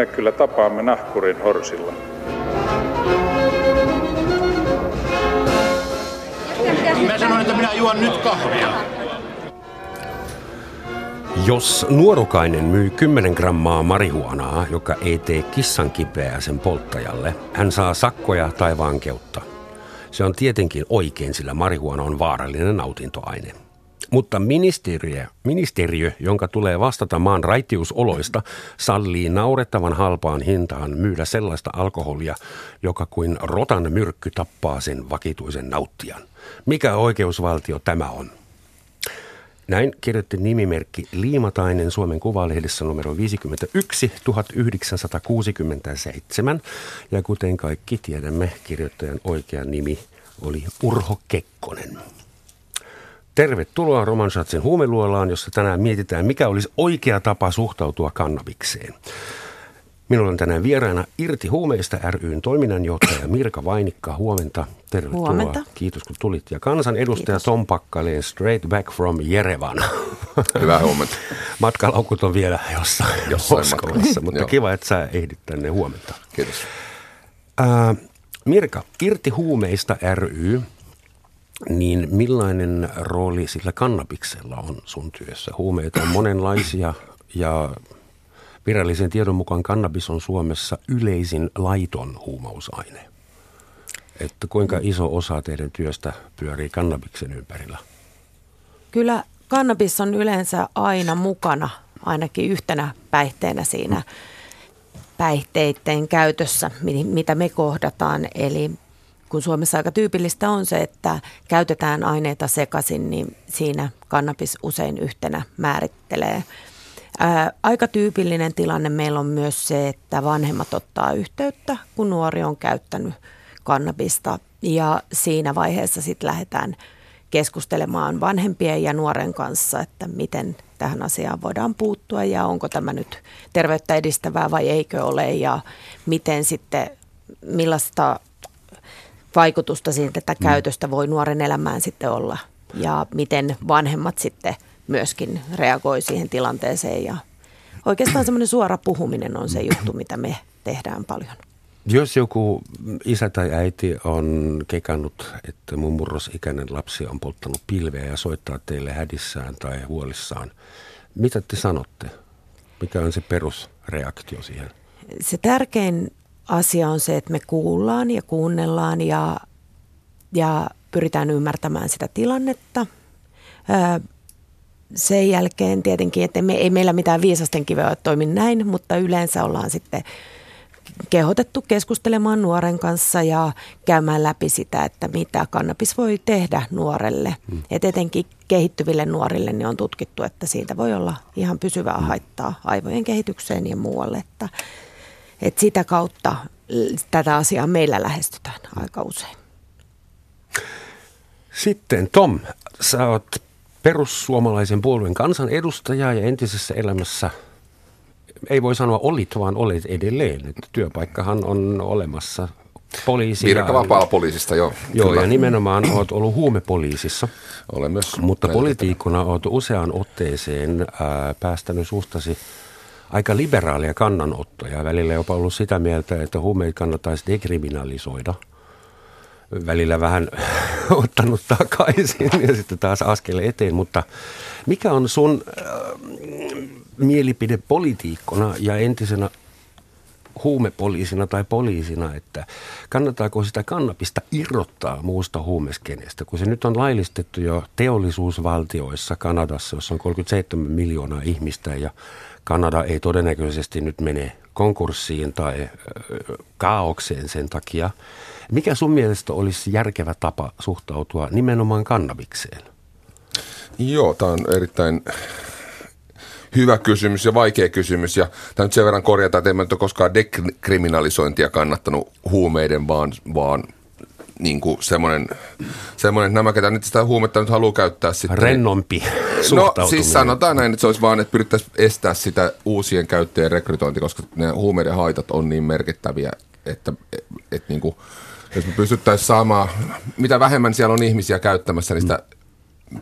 me kyllä tapaamme nahkurin horsilla. Mä sanoin, että minä juon nyt kahvia. Jos nuorukainen myy 10 grammaa marihuanaa, joka ei tee kissan kipeää sen polttajalle, hän saa sakkoja tai vankeutta. Se on tietenkin oikein, sillä marihuana on vaarallinen nautintoaine. Mutta ministeriö, ministeriö, jonka tulee vastata maan raittiusoloista, sallii naurettavan halpaan hintaan myydä sellaista alkoholia, joka kuin rotan myrkky tappaa sen vakituisen nauttijan. Mikä oikeusvaltio tämä on? Näin kirjoitti nimimerkki Liimatainen Suomen Kuvalehdessä numero 51 1967. Ja kuten kaikki tiedämme, kirjoittajan oikea nimi oli Urho Kekkonen. Tervetuloa Romansatsin huumeluolaan, jossa tänään mietitään, mikä olisi oikea tapa suhtautua kannabikseen. Minulla on tänään vieraana Irti huumeista ryn toiminnanjohtaja Mirka Vainikka. Huomenta. Tervetuloa. Huomenta. Kiitos kun tulit. Ja kansanedustaja Kiitos. Tom Pakkaleen straight back from Jerevan. Hyvää huomenta. Matkalaukut on vielä jossain, jossain Moskovassa, mutta kiva, että sä ehdit tänne huomenta. Kiitos. Äh, Mirka, Irti huumeista ry niin millainen rooli sillä kannabiksella on sun työssä? Huumeita on monenlaisia ja virallisen tiedon mukaan kannabis on Suomessa yleisin laiton huumausaine. Että kuinka iso osa teidän työstä pyörii kannabiksen ympärillä? Kyllä kannabis on yleensä aina mukana, ainakin yhtenä päihteenä siinä päihteiden käytössä, mitä me kohdataan. Eli kun Suomessa aika tyypillistä on se, että käytetään aineita sekaisin, niin siinä kannabis usein yhtenä määrittelee. Ää, aika tyypillinen tilanne meillä on myös se, että vanhemmat ottaa yhteyttä, kun nuori on käyttänyt kannabista ja siinä vaiheessa sitten lähdetään keskustelemaan vanhempien ja nuoren kanssa, että miten tähän asiaan voidaan puuttua ja onko tämä nyt terveyttä edistävää vai eikö ole ja miten sitten, millaista vaikutusta siitä tätä mm. käytöstä voi nuoren elämään sitten olla ja miten vanhemmat sitten myöskin reagoi siihen tilanteeseen ja oikeastaan semmoinen suora puhuminen on se juttu, mitä me tehdään paljon. Jos joku isä tai äiti on kekannut, että mun murrosikäinen lapsi on polttanut pilveä ja soittaa teille hädissään tai huolissaan, mitä te sanotte? Mikä on se perusreaktio siihen? Se tärkein asia on se, että me kuullaan ja kuunnellaan ja, ja pyritään ymmärtämään sitä tilannetta. sen jälkeen tietenkin, että me, ei meillä mitään viisasten kiveä toimi näin, mutta yleensä ollaan sitten kehotettu keskustelemaan nuoren kanssa ja käymään läpi sitä, että mitä kannabis voi tehdä nuorelle. Hmm. Et etenkin kehittyville nuorille niin on tutkittu, että siitä voi olla ihan pysyvää hmm. haittaa aivojen kehitykseen ja muualle. Että et sitä kautta tätä asiaa meillä lähestytään aika usein. Sitten Tom, sä oot perussuomalaisen puolueen kansanedustaja ja entisessä elämässä ei voi sanoa olit, vaan olet edelleen. Että työpaikkahan on olemassa. Poliisi Virka vapaa poliisista, joo. Joo, kyllä. ja nimenomaan olet ollut huumepoliisissa. Olen myös. Mutta politiikkona olet useaan otteeseen ää, päästänyt suustasi aika liberaalia kannanottoja. Välillä jopa ollut sitä mieltä, että huumeet kannattaisi dekriminalisoida. Välillä vähän ottanut takaisin ja sitten taas askel eteen. Mutta mikä on sun äh, mielipide politiikkona ja entisenä huumepoliisina tai poliisina, että kannattaako sitä kannabista irrottaa muusta huumeskenestä, kun se nyt on laillistettu jo teollisuusvaltioissa Kanadassa, jossa on 37 miljoonaa ihmistä ja Kanada ei todennäköisesti nyt mene konkurssiin tai kaaukseen sen takia. Mikä sun mielestä olisi järkevä tapa suhtautua nimenomaan kannabikseen? Joo, tämä on erittäin hyvä kysymys ja vaikea kysymys. Ja tämä nyt sen verran korjata, että en mä nyt ole koskaan dekriminalisointia kannattanut huumeiden, vaan, vaan niin kuin semmoinen, semmoinen, nämä, ketä nyt sitä huumetta nyt haluaa käyttää sitten. Rennompi No siis sanotaan näin, että se olisi vaan, että pyrittäisiin estää sitä uusien käyttäjien rekrytointi, koska ne huumeiden haitat on niin merkittäviä, että, että, että niin kuin, jos me pystyttäisiin saamaan, mitä vähemmän siellä on ihmisiä käyttämässä, niin sitä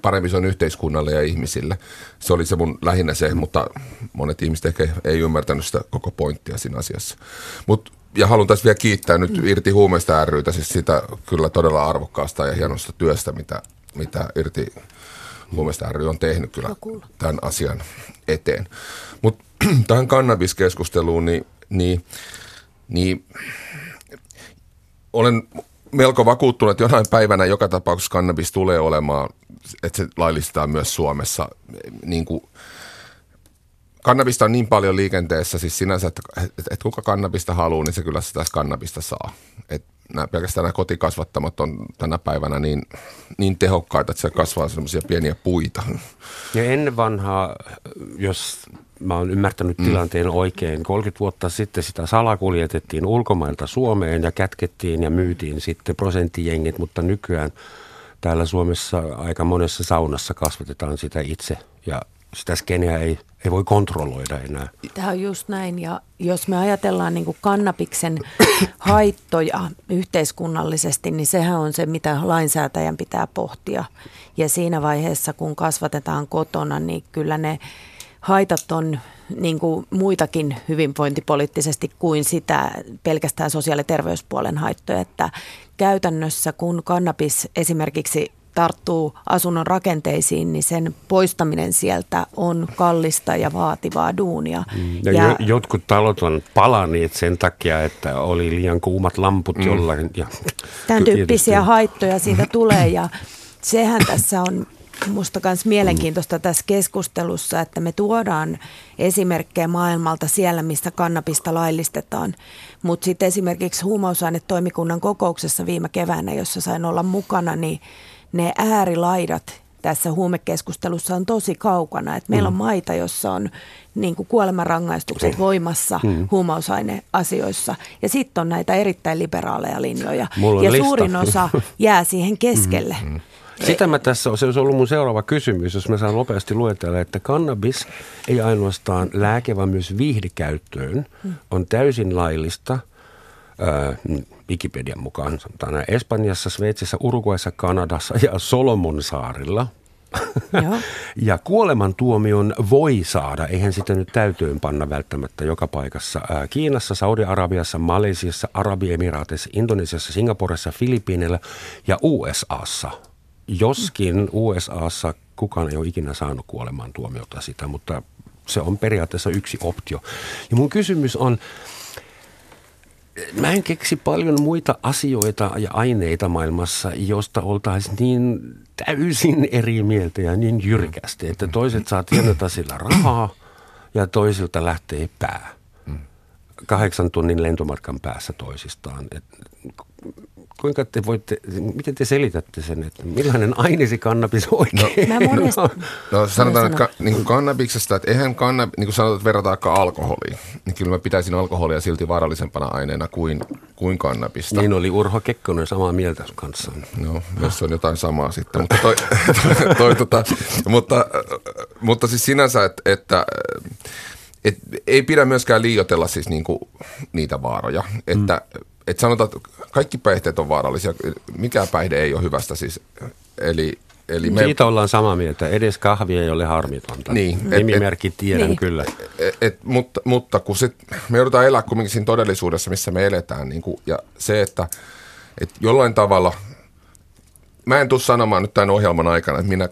parempi se on yhteiskunnalle ja ihmisille. Se oli se mun lähinnä se, mutta monet ihmiset ehkä ei ymmärtänyt sitä koko pointtia siinä asiassa. Mut, ja haluan tässä vielä kiittää nyt Irti Huumeista rytä, siis sitä kyllä todella arvokkaasta ja hienosta työstä, mitä, mitä Irti Huumeista ry on tehnyt kyllä tämän asian eteen. Mutta tähän kannabiskeskusteluun, niin, niin, niin olen melko vakuuttunut, että jonain päivänä joka tapauksessa kannabis tulee olemaan, että se laillistetaan myös Suomessa. Niin kuin, kannabista on niin paljon liikenteessä siis sinänsä, että, että, että kuka kannabista haluaa, niin se kyllä sitä kannabista saa. Et nämä, pelkästään nämä kotikasvattamat on tänä päivänä niin, niin tehokkaita, että se kasvaa sellaisia pieniä puita. Ja ennen vanhaa, jos mä oon ymmärtänyt mm. tilanteen mm. oikein, 30 vuotta sitten sitä salakuljetettiin ulkomailta Suomeen ja kätkettiin ja myytiin sitten prosenttijengit, mutta nykyään täällä Suomessa aika monessa saunassa kasvatetaan sitä itse ja sitä skeneä ei, ei voi kontrolloida enää. Tämä on just näin ja jos me ajatellaan niin kuin kannabiksen haittoja yhteiskunnallisesti, niin sehän on se, mitä lainsäätäjän pitää pohtia. Ja siinä vaiheessa, kun kasvatetaan kotona, niin kyllä ne haitat on niin kuin muitakin hyvinvointipoliittisesti kuin sitä pelkästään sosiaali- ja terveyspuolen haittoja, että käytännössä kun kannabis esimerkiksi tarttuu asunnon rakenteisiin, niin sen poistaminen sieltä on kallista ja vaativaa duunia. Mm. Ja, ja jotkut talot on palaneet sen takia, että oli liian kuumat lamput mm. jollain. Ja Tämän tyyppisiä tietysti. haittoja siitä tulee ja sehän tässä on Musta myös mielenkiintoista tässä keskustelussa, että me tuodaan esimerkkejä maailmalta siellä, missä kannabista laillistetaan. Mutta sitten esimerkiksi huumausainetoimikunnan kokouksessa viime keväänä, jossa sain olla mukana, niin ne äärilaidat tässä huumekeskustelussa on tosi kaukana. Et meillä on mm. maita, jossa on niin kuin kuolemanrangaistukset mm. voimassa mm. huumausaineasioissa. Ja sitten on näitä erittäin liberaaleja linjoja. Ja lista. suurin osa jää siihen keskelle. Mm. Sitä mä tässä, se olisi ollut mun seuraava kysymys, jos mä saan nopeasti luetella, että kannabis ei ainoastaan lääke, vaan myös viihdekäyttöön on täysin laillista. Wikipedian mukaan sanotaan Espanjassa, Sveitsissä, Uruguayssa, Kanadassa ja Solomon saarilla. ja kuolemantuomion voi saada, eihän sitä nyt täytyyn panna välttämättä joka paikassa. Kiinassa, Saudi-Arabiassa, Malesiassa, Arabiemiraateissa, Indonesiassa, Singaporessa, Filippiineillä ja USAssa – Joskin USAssa kukaan ei ole ikinä saanut kuolemaan tuomiota sitä, mutta se on periaatteessa yksi optio. Ja mun kysymys on, mä en keksi paljon muita asioita ja aineita maailmassa, josta oltaisiin niin täysin eri mieltä ja niin jyrkästi, että toiset saa tienata sillä rahaa ja toisilta lähtee pää. Kahdeksan tunnin lentomatkan päässä toisistaan. Et kuinka te voitte, miten te selitätte sen, että millainen ainesi kannabis oikein no, monesti, no, no sanotaan, että ka, niin kuin kannabiksesta, että eihän kannab, niin kuin sanotaan, että verrataan vaikka alkoholiin, niin kyllä mä pitäisin alkoholia silti vaarallisempana aineena kuin, kuin kannabista. Niin oli Urho Kekkonen samaa mieltä kanssa. No, jos on jotain samaa sitten, mutta, toi, toi, toi, tota, mutta, mutta siis sinänsä, että, että et ei pidä myöskään liioitella siis niinku niitä vaaroja, että mm että sanotaan, että kaikki päihteet on vaarallisia. Mikään päihde ei ole hyvästä siis. Eli, eli me... Siitä ollaan samaa mieltä. Edes kahvi ei ole harmitonta. Niin, Nimimerkki tiedän niin. kyllä. Et, et, mutta, mutta kun sit, me joudutaan elää kuitenkin siinä todellisuudessa, missä me eletään. Niin kuin, ja se, että et jollain tavalla – mä en tule sanomaan nyt tämän ohjelman aikana, että minä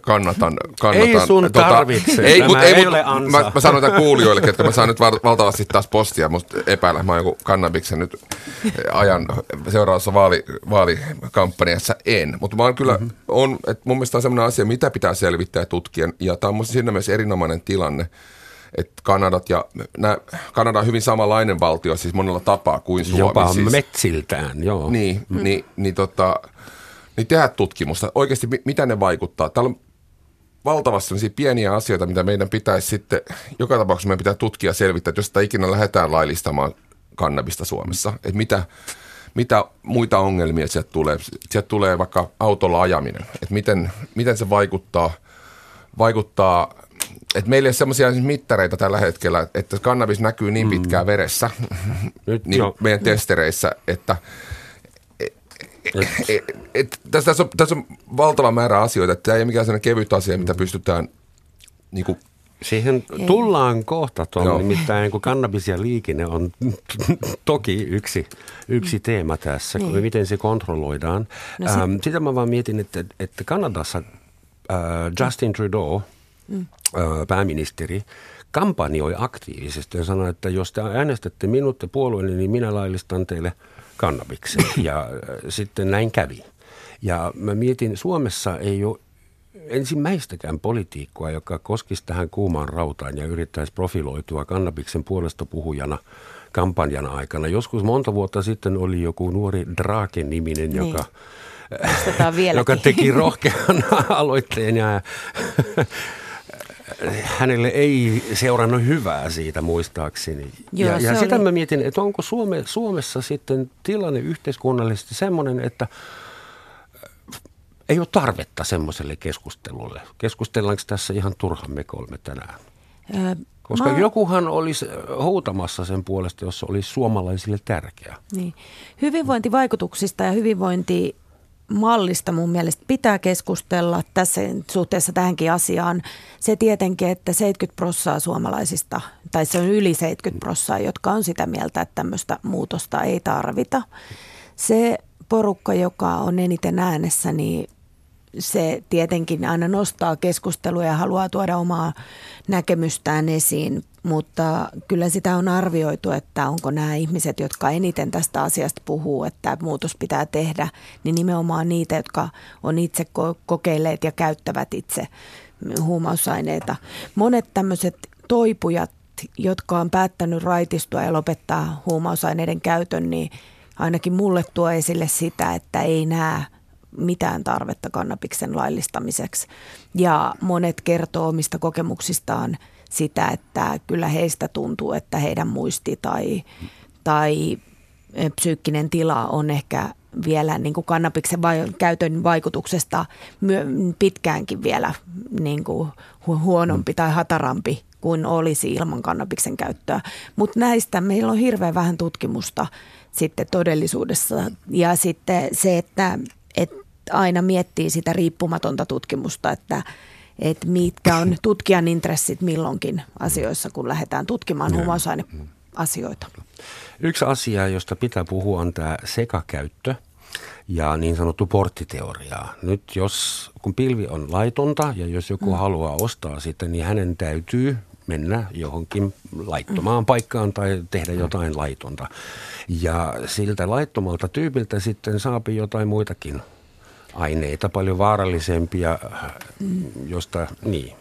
kannatan. kannatan ei sun tota, tarvitse, ei, mut, ei, ei ole ansa. Mä, mä sanon tämän kuulijoille, että mä saan nyt valtavasti taas postia, musta epäillä, mä oon joku kannabiksen nyt ajan seuraavassa vaali, vaalikampanjassa en. Mutta mä oon kyllä, mm-hmm. on, että mun mielestä on sellainen asia, mitä pitää selvittää tutkien, ja tämä on siinä mielessä erinomainen tilanne, että Kanadat ja nää, Kanada on hyvin samanlainen valtio siis monella tapaa kuin Suomi. Jopa siis. metsiltään, joo. Niin, mm. niin, niin tota, niin tehdä tutkimusta. Oikeasti mitä ne vaikuttaa? Täällä on valtavasti sellaisia pieniä asioita, mitä meidän pitäisi sitten, joka tapauksessa meidän pitää tutkia ja selvittää, että jos sitä ikinä lähdetään laillistamaan kannabista Suomessa, että mitä, mitä muita ongelmia sieltä tulee. Sieltä tulee vaikka autolla ajaminen, että miten, miten se vaikuttaa, vaikuttaa että meillä ei ole sellaisia mittareita tällä hetkellä, että kannabis näkyy niin pitkään mm. veressä Nyt, niin meidän testereissä, että – et, et, tässä, tässä, on, tässä on valtava määrä asioita. Tämä ei ole mikään sellainen kevyt asia, mitä pystytään niin kuin, Siihen tullaan kohta tuolla, nimittäin kun kannabis ja liikenne on toki yksi, yksi teema tässä, niin. miten se kontrolloidaan. No se... ähm, sitä mä vaan mietin, että, että Kanadassa äh, Justin Trudeau, mm. äh, pääministeri, kampanjoi aktiivisesti ja sanoi, että jos te äänestätte minut ja puolueeni, niin minä laillistan teille kannabiksen. Ja äh, sitten näin kävi. Ja mä mietin, Suomessa ei ole ensimmäistäkään politiikkoa, joka koskisi tähän kuumaan rautaan ja yrittäisi profiloitua kannabiksen puolesta puhujana kampanjan aikana. Joskus monta vuotta sitten oli joku nuori Drake-niminen, niin. joka joka teki rohkean aloitteen ja hänelle ei seurannut hyvää siitä muistaakseni. Joo, ja ja sitä oli... mä mietin, että onko Suome, Suomessa sitten tilanne yhteiskunnallisesti semmoinen, että ei ole tarvetta semmoiselle keskustelulle. Keskustellaanko tässä ihan turhan me kolme tänään? Ää, Koska mä... jokuhan olisi houtamassa sen puolesta, jos se olisi suomalaisille tärkeä. Niin. Hyvinvointivaikutuksista ja hyvinvointi mallista mun mielestä pitää keskustella tässä suhteessa tähänkin asiaan. Se tietenkin, että 70 prossaa suomalaisista, tai se on yli 70 prossaa, jotka on sitä mieltä, että tämmöistä muutosta ei tarvita. Se porukka, joka on eniten äänessä, niin se tietenkin aina nostaa keskustelua ja haluaa tuoda omaa näkemystään esiin, mutta kyllä sitä on arvioitu, että onko nämä ihmiset, jotka eniten tästä asiasta puhuu, että muutos pitää tehdä, niin nimenomaan niitä, jotka on itse kokeilleet ja käyttävät itse huumausaineita. Monet tämmöiset toipujat, jotka on päättänyt raitistua ja lopettaa huumausaineiden käytön, niin ainakin mulle tuo esille sitä, että ei näe mitään tarvetta kannabiksen laillistamiseksi. Ja monet kertoo omista kokemuksistaan sitä, että kyllä heistä tuntuu, että heidän muisti tai, tai psyykkinen tila on ehkä vielä niin kuin kannabiksen vai- käytön vaikutuksesta myö- pitkäänkin vielä niin kuin hu- huonompi tai hatarampi kuin olisi ilman kannabiksen käyttöä. Mutta näistä meillä on hirveän vähän tutkimusta sitten todellisuudessa. Ja sitten se, että, että aina miettii sitä riippumatonta tutkimusta, että, että mitkä on tutkijan intressit milloinkin asioissa, kun lähdetään tutkimaan huumausaineasioita. Yksi asia, josta pitää puhua, on tämä sekakäyttö ja niin sanottu porttiteoria. Nyt jos, kun pilvi on laitonta ja jos joku mm. haluaa ostaa sitä, niin hänen täytyy mennä johonkin laittomaan mm. paikkaan tai tehdä mm. jotain laitonta. Ja siltä laittomalta tyypiltä sitten saapi jotain muitakin aineita, paljon vaarallisempia, josta niin.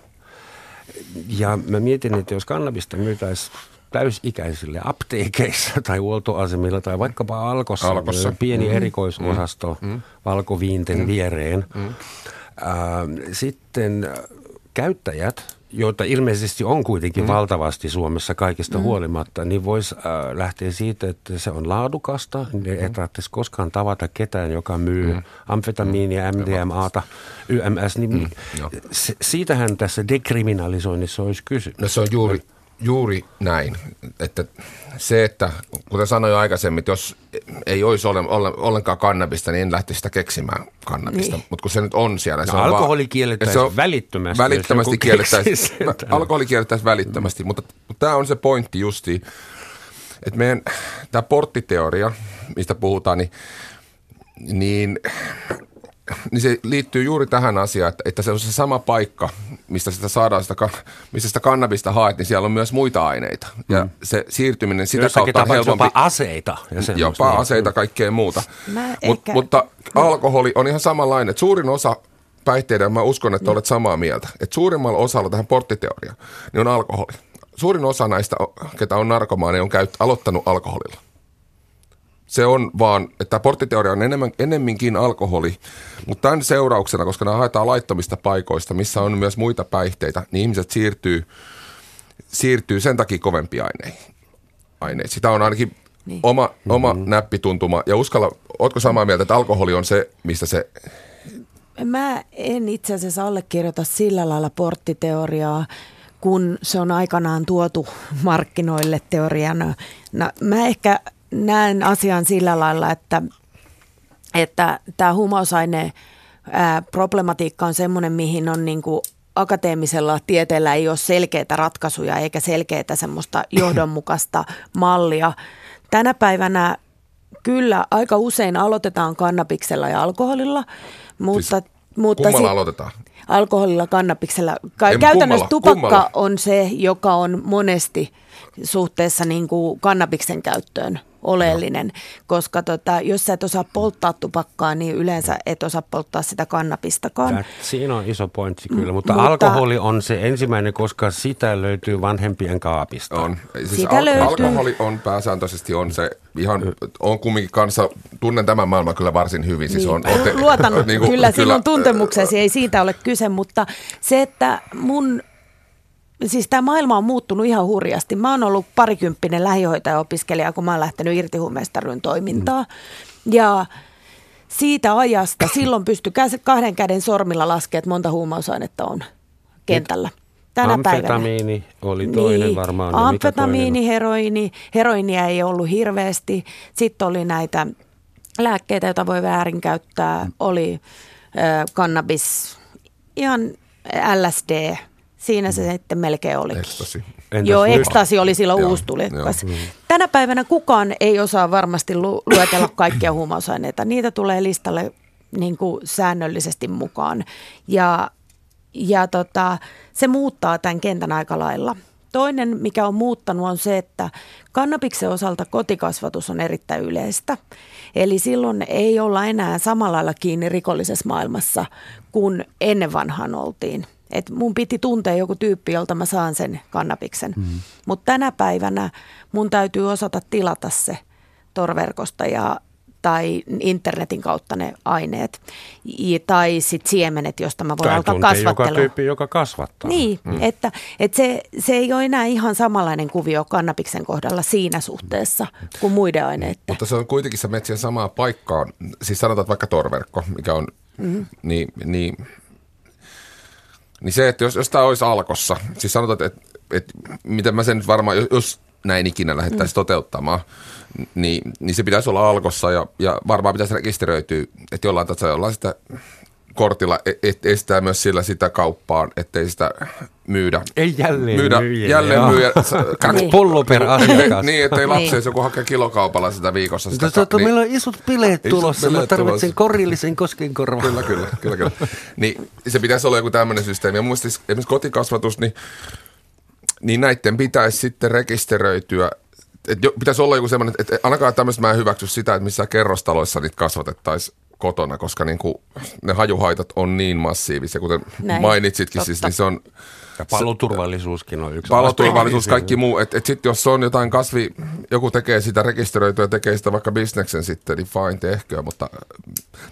Ja mä mietin, että jos kannabista myytäisiin täysikäisille apteekeissa tai huoltoasemilla tai vaikkapa Alkossa, Alkossa. pieni mm. erikoisosasto mm. valkoviinten mm. viereen. Mm. Äh, sitten käyttäjät joita ilmeisesti on kuitenkin mm. valtavasti Suomessa kaikista mm. huolimatta, niin voisi äh, lähteä siitä, että se on laadukasta. Mm. Ei tarvitsisi koskaan tavata ketään, joka myy mm. amfetamiinia, MDMAta, YMS. Niin mm. siitähän tässä dekriminalisoinnissa olisi kysymys. No se on juuri, juuri näin. Että se, että kuten sanoin jo aikaisemmin, että jos ei olisi ole, ole, ollenkaan kannabista, niin en lähtisi sitä keksimään kannabista. Niin. Mutta kun se nyt on siellä. No, se on alkoholi kiellettäisiin välittömästi. Välittömästi kiellettäisiin. alkoholi kiellettäisiin välittömästi, mutta, mutta tämä on se pointti justi, että meidän tämä porttiteoria, mistä puhutaan, niin, niin niin se liittyy juuri tähän asiaan, että, että se on se sama paikka, mistä sitä saadaan sitä, mistä sitä kannabista haet, niin siellä on myös muita aineita. Ja mm. se siirtyminen sitä Jossakin kautta on helpompi. jopa aseita. Ja jopa niin. aseita, kaikkea muuta. Mut, ehkä... Mutta alkoholi on ihan samanlainen. Että suurin osa päihteiden, mä uskon, että olet samaa mieltä, että suurimmalla osalla tähän porttiteoriaan, niin on alkoholi. Suurin osa näistä, ketä on narkomaania, on käyt, aloittanut alkoholilla. Se on vaan, että porttiteoria on enemmän, enemminkin alkoholi, mutta tämän seurauksena, koska nämä haetaan laittomista paikoista, missä on myös muita päihteitä, niin ihmiset siirtyy, siirtyy sen takia kovempia aineihin. aineita. Sitä on ainakin niin. oma, oma mm-hmm. näppituntuma. Ja uskalla, ootko samaa mieltä, että alkoholi on se, mistä se... Mä en itse asiassa allekirjoita sillä lailla porttiteoriaa, kun se on aikanaan tuotu markkinoille teoriana. No, mä ehkä näen asian sillä lailla, että, että tämä huumausaine ää, problematiikka on semmoinen, mihin on niin kuin akateemisella tieteellä ei ole selkeitä ratkaisuja eikä selkeitä semmoista johdonmukaista mallia. Tänä päivänä kyllä aika usein aloitetaan kannabiksella ja alkoholilla, mutta... Siis mutta kummalla aloitetaan? Alkoholilla, kannabiksella. Ei, Käytännössä kummalla, tupakka kummalla? on se, joka on monesti suhteessa niin kuin kannabiksen käyttöön oleellinen, no. koska tota, jos sä et osaa polttaa tupakkaa, niin yleensä et osaa polttaa sitä kannabistakaan. Tää, siinä on iso pointti kyllä, mutta, mutta alkoholi on se ensimmäinen, koska sitä löytyy vanhempien kaapista. On. Siis sitä al- löytyy. Alkoholi on pääsääntöisesti on se ihan, on kumminkin kanssa, tunnen tämän maailman kyllä varsin hyvin. Siis niin. on, ote, Luotan niin kuin, kyllä, kyllä sinun tuntemuksesi, ei siitä ole kyse, mutta se, että mun siis tämä maailma on muuttunut ihan hurjasti. Mä oon ollut parikymppinen lähihoitaja-opiskelija, kun mä oon lähtenyt irti huumeistaryn toimintaa. Mm. Ja siitä ajasta silloin pystyi kahden käden sormilla laskemaan, että monta huumausainetta on kentällä. Tänä Amfetamiini päivänä. oli toinen niin. varmaan. Amfetamiini, heroini. Heroinia ei ollut hirveästi. Sitten oli näitä lääkkeitä, joita voi väärinkäyttää. Oli äh, kannabis, ihan LSD, Siinä se sitten melkein olikin. Ekstasi. Entäs Joo, nyt? ekstasi oli silloin uusi tulikas. Mm. Tänä päivänä kukaan ei osaa varmasti lu- luetella kaikkia huumausaineita. Niitä tulee listalle niin kuin säännöllisesti mukaan. Ja, ja tota, se muuttaa tämän kentän aika lailla. Toinen, mikä on muuttanut, on se, että kannabiksen osalta kotikasvatus on erittäin yleistä. Eli silloin ei olla enää samalla lailla kiinni rikollisessa maailmassa kuin ennen vanhaan oltiin. Et mun piti tuntea joku tyyppi, jolta mä saan sen kannabiksen. Mm. Mutta tänä päivänä mun täytyy osata tilata se torverkosta ja, tai internetin kautta ne aineet. I, tai sitten siemenet, josta mä voin tai alkaa kasvattelu. joka tyyppi, joka kasvattaa. Niin, mm. että, että se, se ei ole enää ihan samanlainen kuvio kannabiksen kohdalla siinä suhteessa kuin muiden aineiden. Mutta se on kuitenkin se metsien samaa paikkaa. Siis sanotaan että vaikka torverkko, mikä on, mm. niin, niin niin se, että jos, jos tämä olisi alkossa, siis sanotaan, että, että, miten mä sen nyt varmaan, jos näin ikinä lähdettäisiin mm. toteuttamaan, niin, niin se pitäisi olla alkossa ja, ja varmaan pitäisi rekisteröityä, että jollain tasolla jollain sitä kortilla e, et, estää myös sillä sitä kauppaan, ettei sitä myydä. Ei jälleen myydä. myyjä. Jälleen myyjä. Kaksi niin. pullo per asiakas. niin, ettei lapsi, niin. joku hakee kilokaupalla sitä viikossa. Sitä, ka- niin, meillä on isot bileet tulossa. Bileet Mä tarvitsen tulossa. korillisen koskenkorvan. Kyllä, kyllä, kyllä, kyllä. niin se pitäisi olla joku tämmöinen systeemi. Ja mun mielestä esimerkiksi kotikasvatus, niin, niin näiden pitäisi sitten rekisteröityä että pitäisi olla joku semmoinen, että ainakaan tämmöistä mä en hyväksy sitä, että missä kerrostaloissa niitä kasvatettaisiin kotona, koska niin kuin ne hajuhaitat on niin massiivisia, kuten Näin. mainitsitkin, siis, niin se on... Ja paloturvallisuuskin on yksi. Paloturvallisuus, kaikki muu. Että et sitten jos on jotain kasvi, joku tekee sitä rekisteröityä ja tekee sitä vaikka bisneksen sitten, niin fine, tehköä, mutta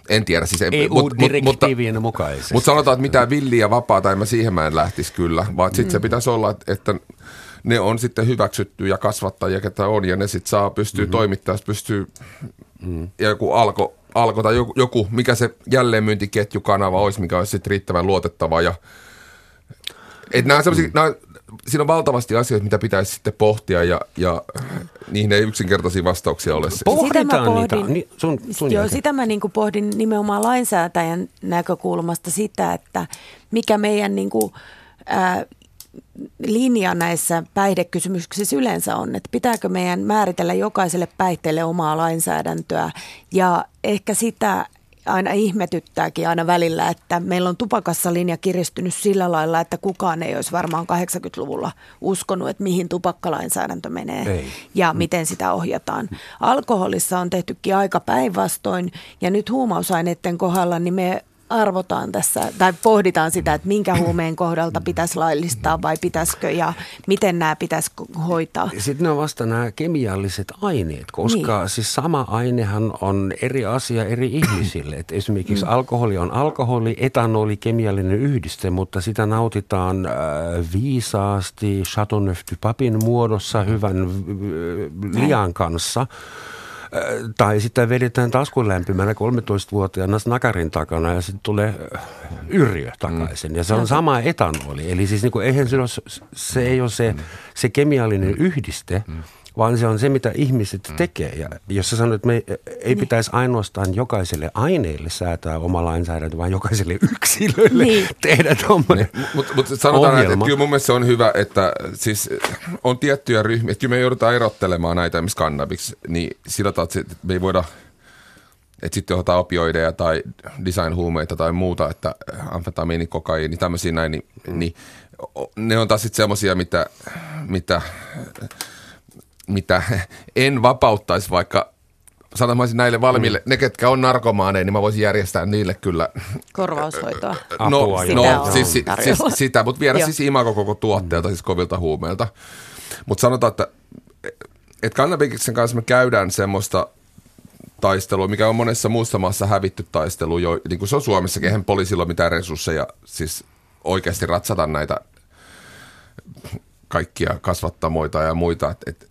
en tiedä. Siis, EU-direktiivien mukaisesti. Mutta sanotaan, että mitään villiä vapaata, en mä siihen mä en lähtisi kyllä, vaan sitten mm. se pitäisi olla, että, että ne on sitten hyväksytty ja kasvattajia, ketä on, ja ne sitten saa, pystyy mm-hmm. toimittamaan, pystyy, mm. ja joku alko alko tai joku, joku, mikä se jälleenmyyntiketjukanava olisi, mikä olisi sitten riittävän luotettava. Ja, et nämä mm. nämä, siinä on valtavasti asioita, mitä pitäisi sitten pohtia ja, ja niihin ei yksinkertaisia vastauksia ole. Pohditaan sitä mä pohdin, niitä. Niin, sun, sun joo, sitä mä niin pohdin nimenomaan lainsäätäjän näkökulmasta sitä, että mikä meidän niin kuin, ää, linja näissä päihdekysymyksissä yleensä on, että pitääkö meidän määritellä jokaiselle päihteelle omaa lainsäädäntöä ja ehkä sitä aina ihmetyttääkin aina välillä, että meillä on tupakassa linja kiristynyt sillä lailla, että kukaan ei olisi varmaan 80-luvulla uskonut, että mihin tupakkalainsäädäntö menee ei. ja mm. miten sitä ohjataan. Alkoholissa on tehtykin aika päinvastoin ja nyt huumausaineiden kohdalla niin me arvotaan tässä, tai pohditaan sitä, että minkä huumeen kohdalta pitäisi laillistaa vai pitäisikö ja miten nämä pitäisi hoitaa. Sitten ne on vasta nämä kemialliset aineet, koska niin. siis sama ainehan on eri asia eri ihmisille. Et esimerkiksi mm. alkoholi on alkoholi, etanoli, kemiallinen yhdiste, mutta sitä nautitaan äh, viisaasti Chateauneuf du Papin muodossa hyvän äh, lian kanssa – tai sitten vedetään taskun lämpimänä 13-vuotiaana nakarin takana ja sitten tulee yrjö takaisin. Mm. Ja se on sama etanoli. Eli siis niin kuin, eihän se, ole, se ei ole se, mm. se kemiallinen mm. yhdiste, mm. Vaan se on se, mitä ihmiset mm. tekee. Ja jos sä sanot, että me ei niin. pitäisi ainoastaan jokaiselle aineelle säätää oma lainsäädäntö, vaan jokaiselle yksilölle niin. tehdä tuommoinen niin. Mutta mut sanotaan, ohjelma. että kyllä mun mielestä se on hyvä, että siis on tiettyjä ryhmiä, että kyllä me joudutaan erottelemaan näitä missä kannabiksi, niin sillä tavalla, että me ei voida – että sitten johtaa opioideja tai design-huumeita tai muuta, että amfetamiini, kokaiini, tämmöisiä näin, niin, mm. niin ne on taas sitten semmoisia, mitä, mitä, mitä en vapauttaisi, vaikka sanomaisin näille valmiille, mm. ne ketkä on narkomaaneja, niin mä voisin järjestää niille kyllä. Korvaushoitoa. No, Apua, no joo, siis, siis, siis, sitä, mutta viedä joo. siis imago koko tuotteelta, siis kovilta huumeilta. Mutta sanotaan, että, että kannabiksen kanssa me käydään semmoista taistelua, mikä on monessa muussa maassa hävitty taistelu, jo, niin kuin se on Suomessakin, eihän poliisilla ole mitään resursseja siis oikeasti ratsata näitä kaikkia kasvattamoita ja muita. Et, et,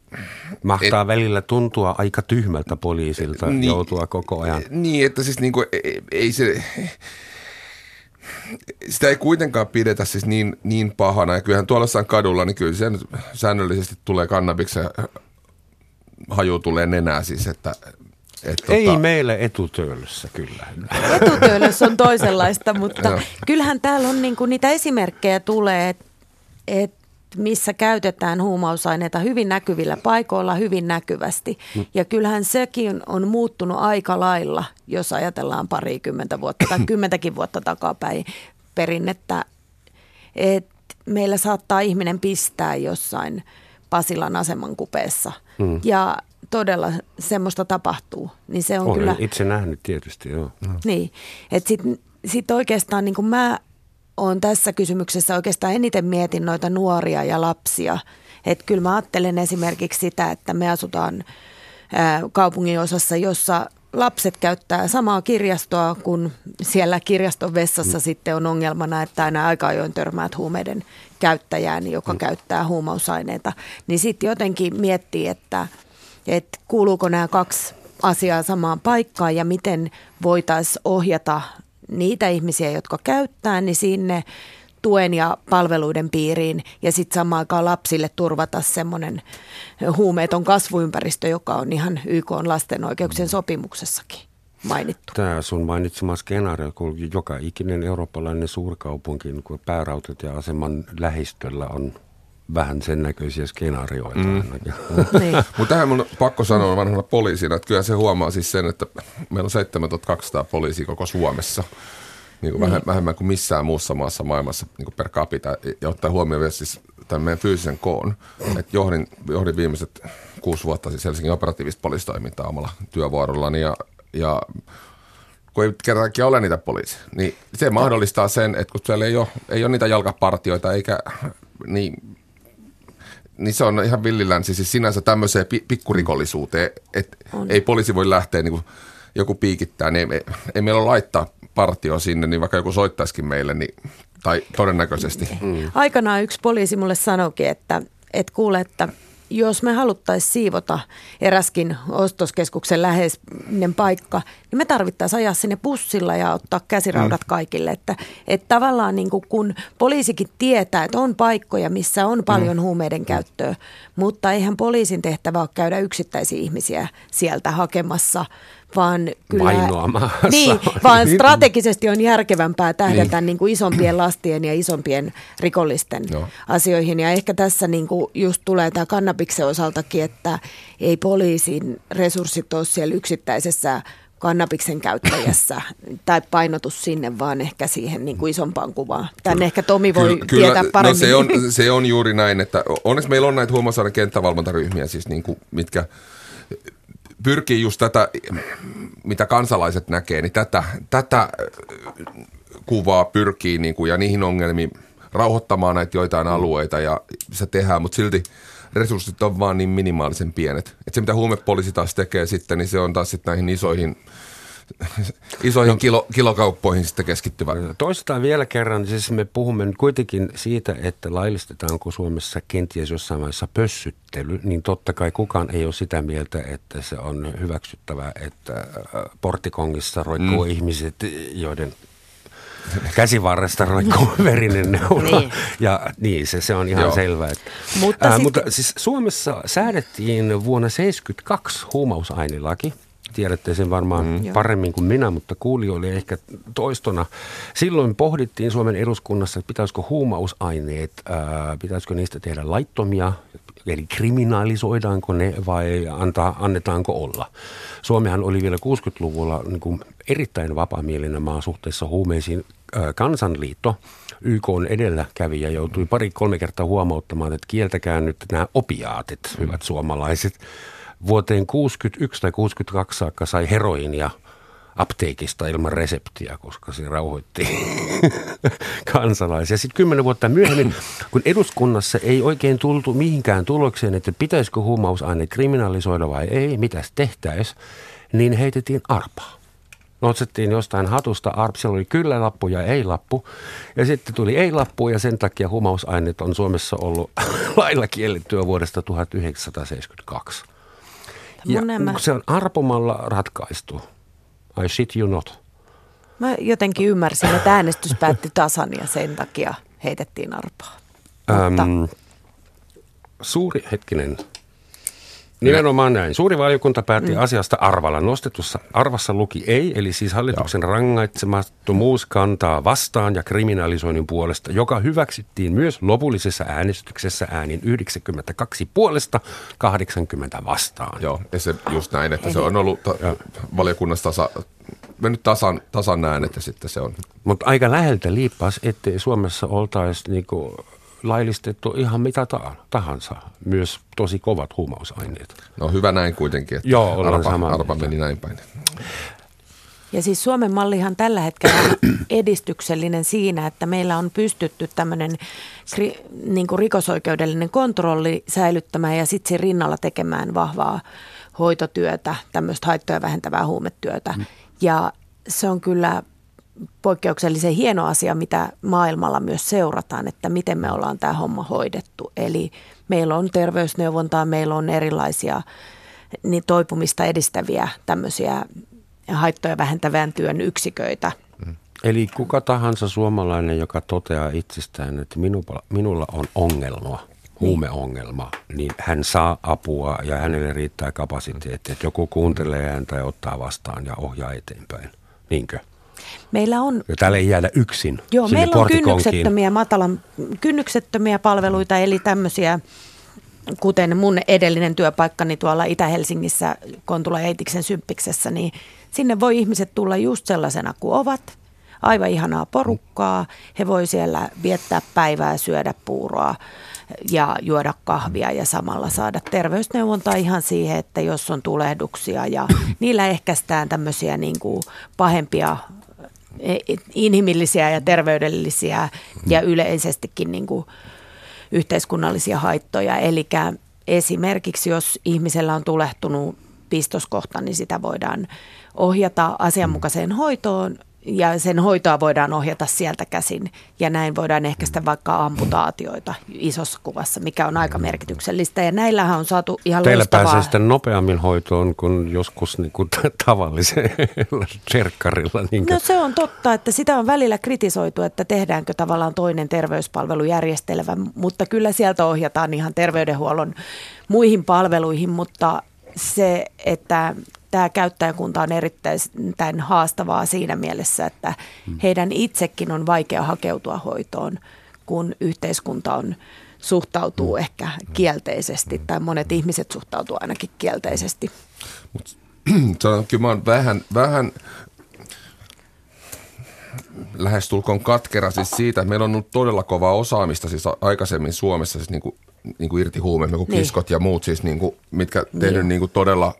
Mahtaa et, välillä tuntua aika tyhmältä poliisilta niin, joutua koko ajan. Niin, että siis niin kuin, ei, ei se... Sitä ei kuitenkaan pidetä siis niin, niin pahana. Ja kyllähän tuolla jossain kadulla, niin kyllä sen säännöllisesti tulee kannabiksen haju tulee nenää siis, että et, Ei tota... meillä etutöölössä kyllä. Etutöölössä on toisenlaista, mutta kyllähän täällä on niinku, niitä esimerkkejä tulee, että et missä käytetään huumausaineita hyvin näkyvillä paikoilla hyvin näkyvästi. Ja kyllähän sekin on muuttunut aika lailla, jos ajatellaan parikymmentä vuotta tai kymmentäkin vuotta takapäin perinnettä. että meillä saattaa ihminen pistää jossain Pasilan aseman kupeessa. Mm. Ja todella semmoista tapahtuu. Niin se on Olen kyllä... itse nähnyt tietysti, joo. Niin, että sitten sit oikeastaan niin kuin mä oon tässä kysymyksessä oikeastaan eniten mietin noita nuoria ja lapsia. Että kyllä mä ajattelen esimerkiksi sitä, että me asutaan kaupungin osassa, jossa lapset käyttää samaa kirjastoa, kun siellä kirjaston vessassa mm. sitten on ongelmana, että aina aika ajoin törmäät huumeiden käyttäjään, joka mm. käyttää huumausaineita. Niin sitten jotenkin miettii, että – että kuuluuko nämä kaksi asiaa samaan paikkaan ja miten voitaisiin ohjata niitä ihmisiä, jotka käyttää, niin sinne tuen ja palveluiden piiriin ja sitten samaan aikaan lapsille turvata semmoinen huumeeton kasvuympäristö, joka on ihan YK on lasten oikeuksien sopimuksessakin mainittu. Tämä sun mainitsema skenaario, kun joka ikinen eurooppalainen suurkaupunki niin päärautat ja aseman lähistöllä on vähän sen näköisiä skenaarioita mm. niin. Mutta tähän mun pakko sanoa vanhana poliisina, että kyllä se huomaa siis sen, että meillä on 7200 poliisia koko Suomessa. Niin kuin niin. vähemmän kuin missään muussa maassa maailmassa niin kuin per capita. Ja ottaa huomioon vielä siis tämän meidän fyysisen koon. Että johdin, johdin viimeiset kuusi vuotta siis Helsingin operatiivista poliisitoimintaa omalla työvuorollani ja, ja kun ei kerrankin ole niitä poliisia, niin se mahdollistaa sen, että kun siellä ei ole, ei ole niitä jalkapartioita eikä niin niin se on ihan villilänsi siis sinänsä tämmöiseen pi- pikkurikollisuuteen, että ei poliisi voi lähteä niin kuin joku piikittää, niin ei, ei meillä ole laittaa partio sinne, niin vaikka joku soittaisikin meille, niin, tai todennäköisesti. Mm. Aikanaan yksi poliisi mulle sanoikin, että, että kuule, että jos me haluttaisiin siivota eräskin ostoskeskuksen läheinen paikka, niin me tarvittaisiin ajaa sinne bussilla ja ottaa käsiraudat mm. kaikille. Että, että tavallaan niin kuin kun poliisikin tietää, että on paikkoja, missä on paljon mm. huumeiden käyttöä, mutta eihän poliisin tehtävä ole käydä yksittäisiä ihmisiä sieltä hakemassa, vaan kyllä, niin, vaan strategisesti on järkevämpää tähdätä niin. Niin kuin isompien lastien ja isompien rikollisten Joo. asioihin. Ja ehkä tässä niin kuin just tulee tämä kannabiksen osaltakin, että ei poliisin resurssit ole siellä yksittäisessä kannabiksen käyttäjässä tai painotus sinne, vaan ehkä siihen niin kuin isompaan kuvaan. Tänne ehkä Tomi voi kyllä, tietää kyllä, paremmin. No se, on, se on juuri näin, että onneksi meillä on näitä huumausaineen kenttävalvontaryhmiä, siis niin kuin, mitkä pyrkii just tätä, mitä kansalaiset näkee, niin tätä, tätä kuvaa pyrkii niin kuin, ja niihin ongelmiin rauhoittamaan näitä joitain alueita ja se tehdään, mutta silti resurssit on vaan niin minimaalisen pienet. Et se mitä huumepoliisi taas tekee sitten, niin se on taas sitten näihin isoihin isoihin no, kilo, kilokauppoihin sitten keskittyvä. Toistetaan vielä kerran, siis me puhumme nyt kuitenkin siitä, että laillistetaanko Suomessa kenties jossain vaiheessa pössyttely, niin totta kai kukaan ei ole sitä mieltä, että se on hyväksyttävää, että äh, portikongissa roikkuu mm. ihmiset, joiden käsivarresta roikkuu verinen neula. Niin. Ja niin, se, se on ihan Joo. selvä. Että, Mutta ää, sit- mutta siis Suomessa säädettiin vuonna 1972 huumausainelaki. Tiedätte sen varmaan mm. paremmin kuin minä, mutta kuulijoille ehkä toistona. Silloin pohdittiin Suomen eduskunnassa, että pitäisikö huumausaineet, ää, pitäisikö niistä tehdä laittomia, eli kriminalisoidaanko ne vai antaa, annetaanko olla. Suomihan oli vielä 60-luvulla niin kuin erittäin vapaamielinen maa suhteessa huumeisiin. Kansanliitto, YK on edelläkävijä, joutui pari-kolme kertaa huomauttamaan, että kieltäkää nyt nämä opiaatit, hyvät suomalaiset. Vuoteen 61 tai 62 saakka sai heroinia apteekista ilman reseptiä, koska se rauhoitti kansalaisia. Sitten kymmenen vuotta myöhemmin, kun eduskunnassa ei oikein tultu mihinkään tulokseen, että pitäisikö huumausaineet kriminalisoida vai ei, mitäs tehtäis, niin heitettiin arpaa. Nostettiin jostain hatusta arp, siellä oli kyllä lappu ja ei lappu. Ja sitten tuli ei lappu ja sen takia huumausaineet on Suomessa ollut lailla kiellettyä vuodesta 1972. Ja Mun nämä- se on arpomalla ratkaistu. I shit you not. Mä jotenkin ymmärsin, että äänestys päätti tasan ja sen takia heitettiin arpaa. Mutta Äm, suuri hetkinen. Nimenomaan näin. Suuri valiokunta päätti mm. asiasta arvalla. Nostetussa arvassa luki ei, eli siis hallituksen Joo. rangaitsemattomuus kantaa vastaan ja kriminalisoinnin puolesta, joka hyväksyttiin myös lopullisessa äänestyksessä äänin 92 puolesta 80 vastaan. Joo, ja se just näin, että se on ollut ta- valiokunnassa tasa, mennyt tasan, tasan äänet ja sitten se on. Mutta aika läheltä liippas, ettei Suomessa oltaisi niinku laillistettu ihan mitä ta- tahansa, myös tosi kovat huumausaineet. No hyvä näin kuitenkin, että Joo, ollaan arpa, samaa arpa meni näin päin. Ja siis Suomen mallihan tällä hetkellä on edistyksellinen siinä, että meillä on pystytty tämmöinen kri, niin kuin rikosoikeudellinen kontrolli säilyttämään ja sitten sen rinnalla tekemään vahvaa hoitotyötä, tämmöistä haittoja vähentävää huumetyötä. Ja se on kyllä poikkeuksellisen hieno asia, mitä maailmalla myös seurataan, että miten me ollaan tämä homma hoidettu. Eli meillä on terveysneuvontaa, meillä on erilaisia niin toipumista edistäviä tämmöisiä haittoja vähentävän työn yksiköitä. Eli kuka tahansa suomalainen, joka toteaa itsestään, että minulla, minulla on ongelma, huumeongelma, niin hän saa apua ja hänelle riittää kapasiteetti, että joku kuuntelee häntä ja ottaa vastaan ja ohjaa eteenpäin. Niinkö? Meillä on Ja täällä ei jäädä yksin Joo, meillä on kynnyksettömiä, matalan, kynnyksettömiä palveluita, eli tämmöisiä, kuten mun edellinen työpaikkani tuolla Itä-Helsingissä Kontula Eitiksen Symppiksessä, niin sinne voi ihmiset tulla just sellaisena kuin ovat. Aivan ihanaa porukkaa. He voi siellä viettää päivää, syödä puuroa ja juoda kahvia ja samalla saada terveysneuvontaa ihan siihen, että jos on tulehduksia ja niillä ehkäistään tämmöisiä niin kuin pahempia inhimillisiä ja terveydellisiä ja yleisestikin niin kuin yhteiskunnallisia haittoja. Eli esimerkiksi jos ihmisellä on tulehtunut pistoskohta, niin sitä voidaan ohjata asianmukaiseen hoitoon ja sen hoitoa voidaan ohjata sieltä käsin ja näin voidaan ehkäistä vaikka amputaatioita isossa kuvassa, mikä on aika merkityksellistä ja näillähän on saatu ihan Teillä loistavaa. pääsee sitten nopeammin hoitoon kuin joskus niin kuin tavallisella serkkarilla. Niin No se on totta, että sitä on välillä kritisoitu, että tehdäänkö tavallaan toinen terveyspalvelujärjestelmä, mutta kyllä sieltä ohjataan ihan terveydenhuollon muihin palveluihin, mutta se, että tämä käyttäjäkunta on erittäin haastavaa siinä mielessä, että heidän itsekin on vaikea hakeutua hoitoon, kun yhteiskunta on suhtautuu ehkä kielteisesti, tai monet ihmiset suhtautuu ainakin kielteisesti. Se on, kyllä mä oon vähän, vähän lähestulkoon katkera siis siitä, että meillä on ollut todella kovaa osaamista siis aikaisemmin Suomessa, siis niin kuin, niin kuin irti huumeemme, kuin Niin. kiskot ja muut, siis niin kuin, mitkä tehnyt Niin. niin kuin todella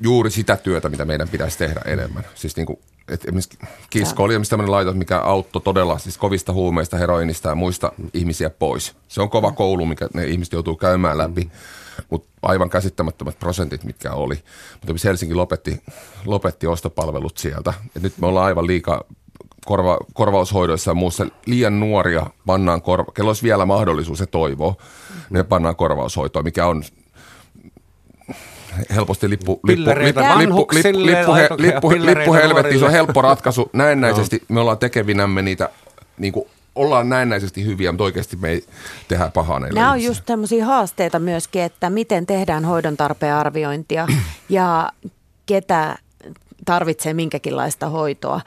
juuri sitä työtä, mitä meidän pitäisi tehdä enemmän. Siis niin kuin, et esimerkiksi kisko oli esimerkiksi tämmöinen laitos, mikä auttoi todella siis kovista huumeista, heroinista ja muista ihmisiä pois. Se on kova koulu, mikä ne ihmiset joutuu käymään läpi, mutta aivan käsittämättömät prosentit, mitkä oli. Mutta esimerkiksi Helsinki lopetti, lopetti ostopalvelut sieltä. Et nyt me ollaan aivan liikaa korva, korvaushoidoissa ja muussa liian nuoria pannaan korva, kello olisi vielä mahdollisuus ja toivoa, ne pannaan korvaushoitoon, mikä on helposti lippu, lippu, lippu, lippu, lippu, lippu, lippu, lippu helvettiin, se on helppo ratkaisu. Näennäisesti me ollaan tekevinämme niitä, niin kuin, ollaan näennäisesti hyviä, mutta oikeasti me ei tehdä pahaa näille Nämä on ihmisille. just tämmöisiä haasteita myöskin, että miten tehdään hoidon tarpeen arviointia ja ketä tarvitsee minkäkinlaista hoitoa.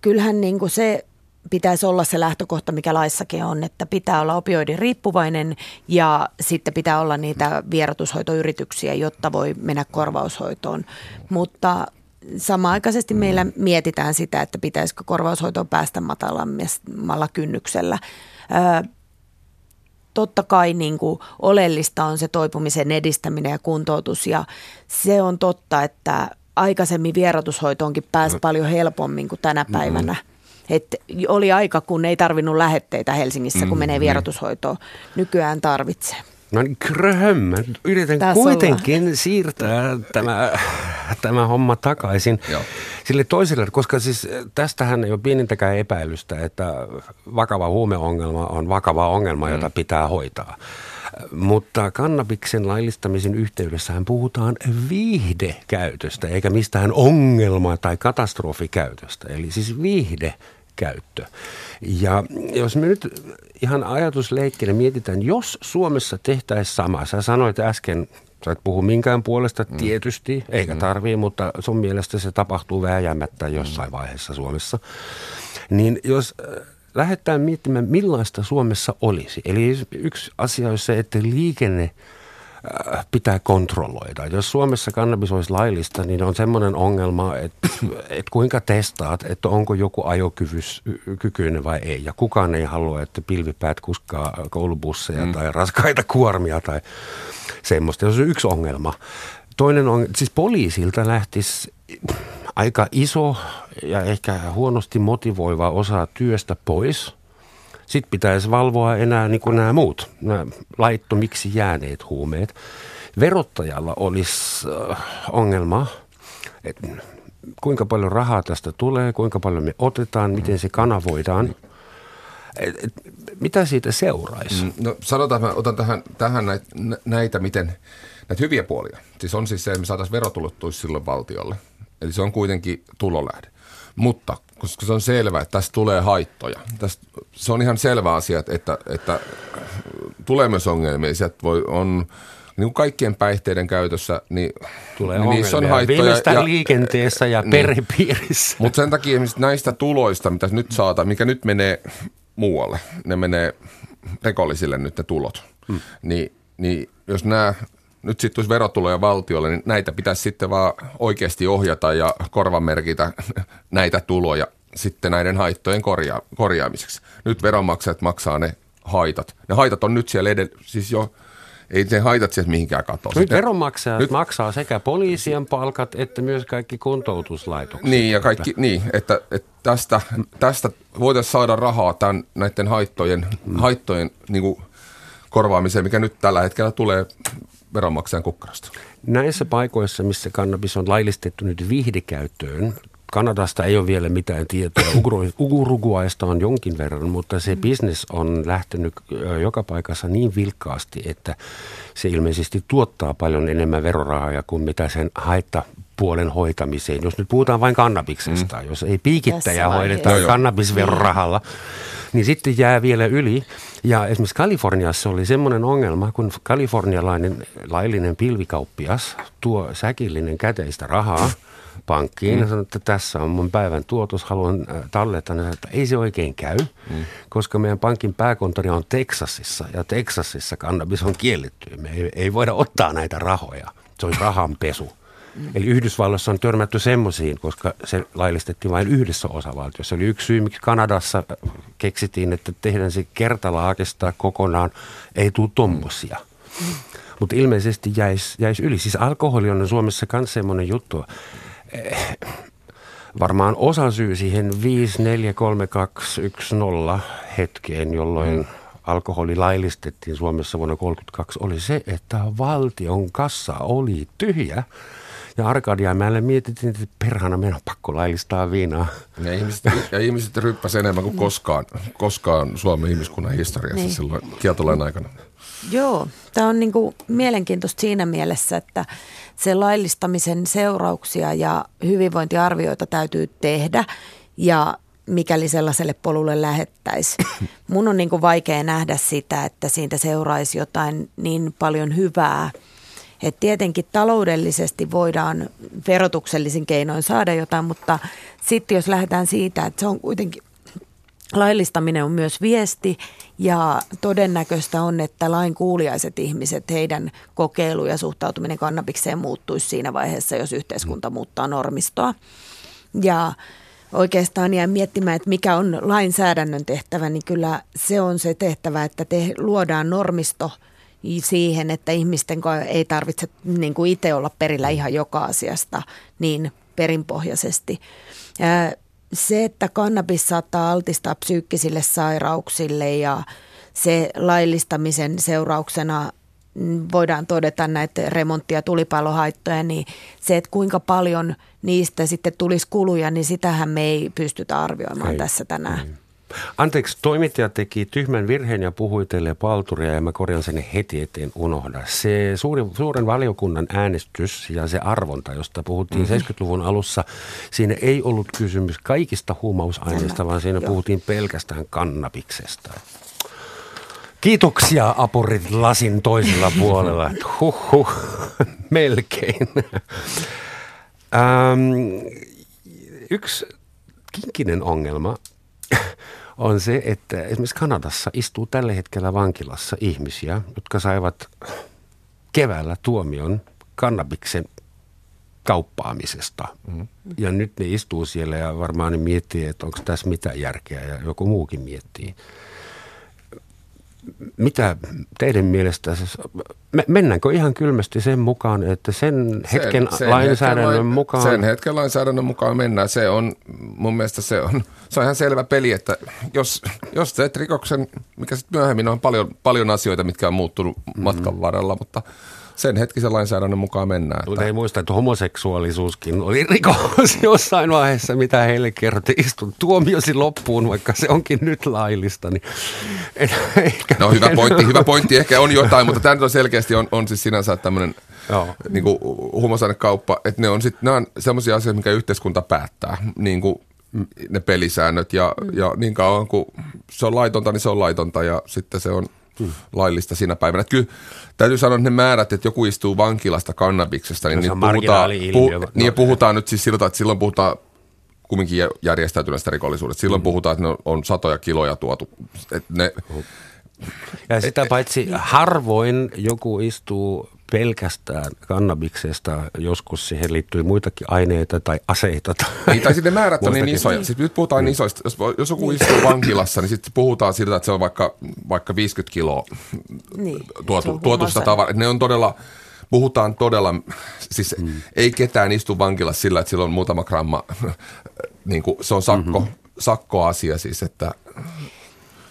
Kyllähän niin kuin se pitäisi olla se lähtökohta, mikä laissakin on, että pitää olla opioidin riippuvainen ja sitten pitää olla niitä vierotushoitoyrityksiä, jotta voi mennä korvaushoitoon. Mutta samaaikaisesti meillä mietitään sitä, että pitäisikö korvaushoitoon päästä matalammalla kynnyksellä. Totta kai niin kuin oleellista on se toipumisen edistäminen ja kuntoutus ja se on totta, että aikaisemmin vierotushoitoonkin pääsi paljon helpommin kuin tänä päivänä. Et oli aika, kun ei tarvinnut lähetteitä Helsingissä, kun menee vierotushoitoon. Nykyään tarvitsee. No niin, kröhöm. Yritän Tässä kuitenkin siirtää tämä, tämä homma takaisin Joo. sille toiselle, koska siis tästähän ei ole pienintäkään epäilystä, että vakava huumeongelma on vakava ongelma, jota pitää hoitaa. Mutta kannabiksen laillistamisen yhteydessähän puhutaan viihdekäytöstä, eikä mistään ongelma- tai katastrofikäytöstä. Eli siis viihdekäyttö. Ja jos me nyt ihan ajatusleikkinä mietitään, jos Suomessa tehtäisiin sama, sä sanoit äsken, sä et puhu minkään puolesta tietysti, eikä tarvii, mutta sun mielestä se tapahtuu vääjäämättä jossain vaiheessa Suomessa. Niin jos äh, lähdetään miettimään, millaista Suomessa olisi. Eli yksi asia olisi se, että liikenne pitää kontrolloida. Jos Suomessa kannabis olisi laillista, niin on semmoinen ongelma, että, että kuinka testaat, että onko joku ajokykyinen vai ei. Ja kukaan ei halua, että pilvipäät kuskaa koulubusseja mm. tai raskaita kuormia tai semmoista. Se on yksi ongelma. Toinen on, siis poliisilta lähtisi aika iso ja ehkä huonosti motivoiva osa työstä pois. Sitten pitäisi valvoa enää niin kuin nämä muut, nämä laittomiksi jääneet huumeet. Verottajalla olisi äh, ongelma, että kuinka paljon rahaa tästä tulee, kuinka paljon me otetaan, miten se kanavoidaan. Et, et, mitä siitä seuraisi? Mm, No sanotaan, mä otan tähän, tähän näitä, näitä, miten, näitä hyviä puolia. Siis on siis se, että me saataisiin verotulot tulisi silloin valtiolle. Eli se on kuitenkin tulolähde. Mutta koska se on selvää, että tästä tulee haittoja. Tästä, se on ihan selvä asia, että, että, tulee myös ongelmia. Sieltä voi, on niin kuin kaikkien päihteiden käytössä, niin, Tulee niin niissä on haittoja. Viimeistään liikenteessä ja Niin. perhepiirissä. Mutta sen takia näistä tuloista, mitä nyt saata, mikä nyt menee muualle, ne menee rikollisille nyt ne tulot, hmm. niin, niin jos nämä nyt sitten tulisi verotuloja valtiolle, niin näitä pitäisi sitten vaan oikeasti ohjata ja korvamerkitä näitä tuloja sitten näiden haittojen korjaa, korjaamiseksi. Nyt veronmaksajat maksaa ne haitat. Ne haitat on nyt siellä edellä, siis jo, ei se haitat sieltä mihinkään katoa. Nyt veronmaksajat nyt- nyt. maksaa sekä poliisien palkat että myös kaikki kuntoutuslaitokset. Niin, ja kaikki, niin, että, että tästä, tästä voitaisiin saada rahaa tämän, näiden haittojen, mm. haittojen niin kuin, korvaamiseen, mikä nyt tällä hetkellä tulee veronmaksajan kukkarosta. Näissä paikoissa, missä kannabis on laillistettu nyt viihdekäyttöön, Kanadasta ei ole vielä mitään tietoa. Uruguaysta on jonkin verran, mutta se bisnes on lähtenyt joka paikassa niin vilkkaasti, että se ilmeisesti tuottaa paljon enemmän verorahaa kuin mitä sen haittapuolen hoitamiseen. Jos nyt puhutaan vain kannabiksesta, mm. jos ei piikittäjä hoideta kannabisverorahalla, niin sitten jää vielä yli. Ja esimerkiksi Kaliforniassa oli semmoinen ongelma, kun kalifornialainen laillinen pilvikauppias tuo säkillinen käteistä rahaa pankkiin ja sanoi, että tässä on mun päivän tuotos, haluan äh, tallettaa. Sanoi, että ei se oikein käy, koska meidän pankin pääkonttori on Teksasissa ja Teksasissa kannabis on kielletty. Me ei, ei voida ottaa näitä rahoja. Se olisi rahanpesu. Eli Yhdysvalloissa on törmätty semmoisiin, koska se laillistettiin vain yhdessä osavaltiossa. Eli yksi syy, miksi Kanadassa äh, keksittiin, että tehdään se kertalaakesta kokonaan, ei tule tommosia. Mutta ilmeisesti jäisi jäis yli. Siis alkoholi on Suomessa myös semmoinen juttu. Eh, varmaan osa syy siihen 5, 4, 3, 2, 1, 0 hetkeen, jolloin alkoholi laillistettiin Suomessa vuonna 1932, oli se, että valtion kassa oli tyhjä Ja Arkadianmäelle mietittiin, että perhana meidän on pakko laillistaa viinaa. Ja ihmiset, ja ihmiset enemmän kuin koskaan, koskaan Suomen ihmiskunnan historiassa niin. silloin kieltolain aikana. Joo, tämä on niinku mielenkiintoista siinä mielessä, että se laillistamisen seurauksia ja hyvinvointiarvioita täytyy tehdä ja mikäli sellaiselle polulle lähettäisi. Mun on niinku vaikea nähdä sitä, että siitä seuraisi jotain niin paljon hyvää. Et tietenkin taloudellisesti voidaan verotuksellisin keinoin saada jotain, mutta sitten jos lähdetään siitä, että se on kuitenkin laillistaminen on myös viesti ja todennäköistä on, että lain kuuliaiset ihmiset, heidän kokeilu ja suhtautuminen kannabikseen muuttuisi siinä vaiheessa, jos yhteiskunta muuttaa normistoa. Ja oikeastaan jää miettimään, että mikä on lainsäädännön tehtävä, niin kyllä se on se tehtävä, että te luodaan normisto siihen, että ihmisten ei tarvitse niin kuin itse olla perillä ihan joka asiasta niin perinpohjaisesti se, että kannabis saattaa altistaa psyykkisille sairauksille ja se laillistamisen seurauksena voidaan todeta näitä remontti- ja tulipalohaittoja, niin se, että kuinka paljon niistä sitten tulisi kuluja, niin sitähän me ei pystytä arvioimaan ei, tässä tänään. Ei. Anteeksi, toimittaja teki tyhmän virheen ja puhui teille palturia ja mä korjan sen heti eteen unohda. Se suuri, suuren valiokunnan äänestys ja se arvonta, josta puhuttiin mm-hmm. 70-luvun alussa, siinä ei ollut kysymys kaikista huumausaineista, vaan siinä Joo. puhuttiin pelkästään kannabiksesta. Kiitoksia apurit lasin toisella puolella. Huhhuh, melkein. Ähm, yksi kinkinen ongelma on se, että esimerkiksi Kanadassa istuu tällä hetkellä vankilassa ihmisiä, jotka saivat keväällä tuomion kannabiksen kauppaamisesta. Mm. Ja nyt ne istuu siellä ja varmaan ne miettii, että onko tässä mitä järkeä ja joku muukin miettii mitä teidän mielestä, mennäänkö ihan kylmästi sen mukaan, että sen hetken sen, sen lainsäädännön hetken, mukaan? Sen hetken lainsäädännön mukaan mennään. Se on, mun mielestä se on, se on ihan selvä peli, että jos, jos teet rikoksen, mikä sitten myöhemmin on paljon, paljon asioita, mitkä on muuttunut matkan varrella, mutta – sen hetkisen lainsäädännön mukaan mennään. Mutta ei muista, että homoseksuaalisuuskin oli rikos jossain vaiheessa, mitä heille kerrottiin. Istun tuomiosi loppuun, vaikka se onkin nyt laillista. Niin en, ehkä no hyvä pointti, hyvä pointti. Ehkä on jotain, mutta tämä on selkeästi on, on siis sinänsä tämmöinen niin huumausainekauppa, että ne on, sit, ne on sellaisia asioita, mikä yhteiskunta päättää. Niin kuin ne pelisäännöt ja, ja niin kauan kuin se on laitonta, niin se on laitonta ja sitten se on laillista siinä päivänä. Että kyllä täytyy sanoa, että ne määrät, että joku istuu vankilasta kannabiksesta, niin, niin, puhutaan, pu, niin no, puhutaan nyt siis siltä, että silloin puhutaan kumminkin järjestäytyneestä rikollisuudesta. Silloin hmm. puhutaan, että ne on satoja kiloja tuotu. Että ne, ja sitä paitsi harvoin joku istuu pelkästään kannabiksesta, joskus siihen liittyy muitakin aineita tai aseita. Tai niin, tai sitten määrät on niin isoja. Sitten nyt puhutaan mm. isoista. Jos, jos joku istuu vankilassa, niin sitten puhutaan siitä, että se on vaikka, vaikka 50 kiloa niin, tuotu, tuotusta tavaraa. Ne on todella, puhutaan todella, siis mm. ei ketään istu vankilassa sillä, että sillä on muutama gramma, niin kuin, se on sakko, mm-hmm. sakkoasia siis, että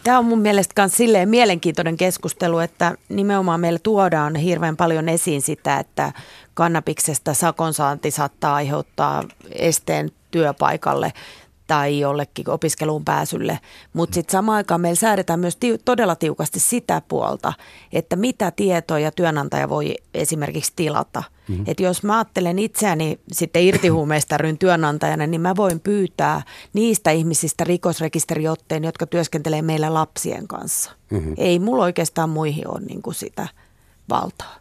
Tämä on mun mielestä myös silleen mielenkiintoinen keskustelu, että nimenomaan meillä tuodaan hirveän paljon esiin sitä, että kannabiksesta sakon saanti saattaa aiheuttaa esteen työpaikalle tai jollekin opiskeluun pääsylle. Mutta sitten samaan aikaan meillä säädetään myös tiu- todella tiukasti sitä puolta, että mitä tietoja työnantaja voi esimerkiksi tilata. Mm-hmm. Että jos mä ajattelen itseäni sitten irtihuumeista työnantajana, niin mä voin pyytää niistä ihmisistä rikosrekisteriotteen, jotka työskentelee meillä lapsien kanssa. Mm-hmm. Ei mulla oikeastaan muihin ole niin kuin sitä valtaa.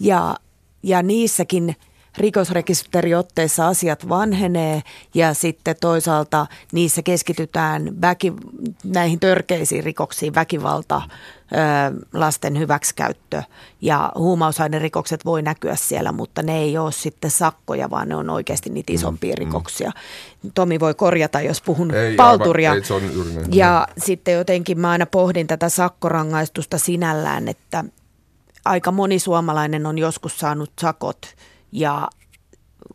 Ja, ja niissäkin – rikosrekisteriotteissa asiat vanhenee ja sitten toisaalta niissä keskitytään väki, näihin törkeisiin rikoksiin, väkivalta, lasten hyväksikäyttö ja huumausainerikokset voi näkyä siellä, mutta ne ei ole sitten sakkoja, vaan ne on oikeasti niitä mm, isompia mm, rikoksia. Mm. Tomi voi korjata, jos puhun ei, palturia. Aivan, ei, se on ja sitten jotenkin mä aina pohdin tätä sakkorangaistusta sinällään, että aika moni suomalainen on joskus saanut sakot – ja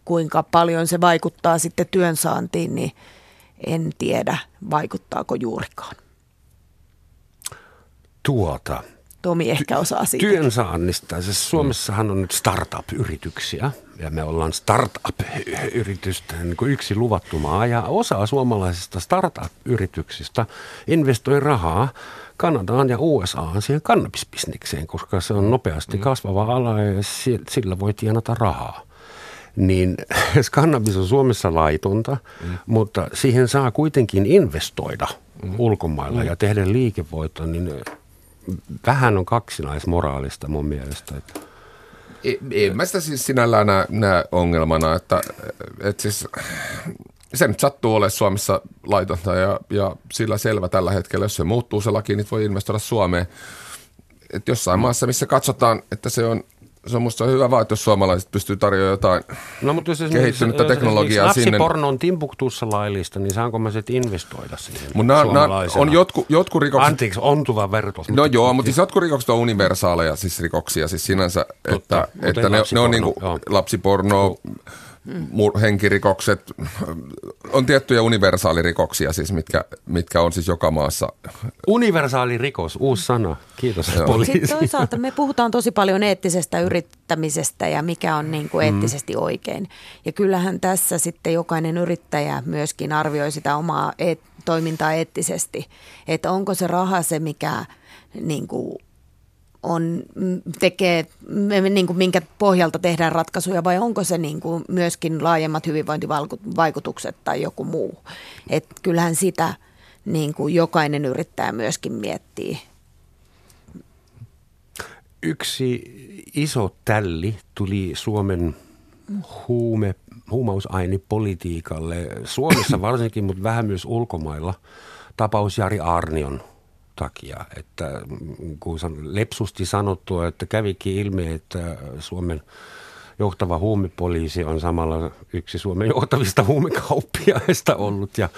kuinka paljon se vaikuttaa sitten työnsaantiin, niin en tiedä, vaikuttaako juurikaan. Tuota, Tomi ehkä osaa siitä. Työn saannista. Siis Suomessahan on nyt startup-yrityksiä ja me ollaan startup-yritysten niin yksi luvattu maa ja osa suomalaisista startup-yrityksistä investoi rahaa Kanadaan ja USAan siihen kannabisbisnikseen, koska se on nopeasti mm. kasvava ala ja sillä voi tienata rahaa niin kannabis on Suomessa laitonta, mm. mutta siihen saa kuitenkin investoida mm. ulkomailla mm. ja tehdä liikevoittoa, niin vähän on kaksinaismoraalista mun mielestä. Että. Ei, mä sitä siis sinällään näe, näe ongelmana, että, että siis se nyt sattuu olemaan Suomessa laitonta ja, ja sillä selvä tällä hetkellä. Jos se muuttuu se laki, niin voi investoida Suomeen. Et jossain maassa, missä katsotaan, että se on se on musta hyvä vaan, että jos suomalaiset pystyy tarjoamaan jotain no, mutta jos kehittynyttä jos teknologiaa jos sinne. porno on Timbuktuussa laillista, niin saanko mä sitten investoida siihen Mut nää, nää on jotku, jotku rikokset. Anteeksi, ontuva vertos. No joo, mutta siis jotkut rikokset on universaaleja siis rikoksia siis sinänsä, Totta, että, että ne, ne on niin kuin lapsiporno, henkirikokset, on tiettyjä universaalirikoksia siis, mitkä, mitkä on siis joka maassa. Universaalirikos, uusi sana. Kiitos poliisi. Sitten toisaalta me puhutaan tosi paljon eettisestä yrittämisestä ja mikä on niin kuin mm. eettisesti mm. oikein. Ja kyllähän tässä sitten jokainen yrittäjä myöskin arvioi sitä omaa eet- toimintaa eettisesti. Että onko se raha se, mikä niin kuin on, tekee, niin kuin minkä pohjalta tehdään ratkaisuja vai onko se niin kuin myöskin laajemmat hyvinvointivaikutukset tai joku muu. Et kyllähän sitä niin kuin jokainen yrittäjä myöskin miettii. Yksi iso tälli tuli Suomen huume, huumausainepolitiikalle, Suomessa varsinkin, mutta vähän myös ulkomailla, tapaus Jari Arnion – takia. Että kun lepsusti sanottua, että kävikin ilmi, että Suomen johtava huumepoliisi on samalla yksi Suomen johtavista huumekauppiaista ollut ja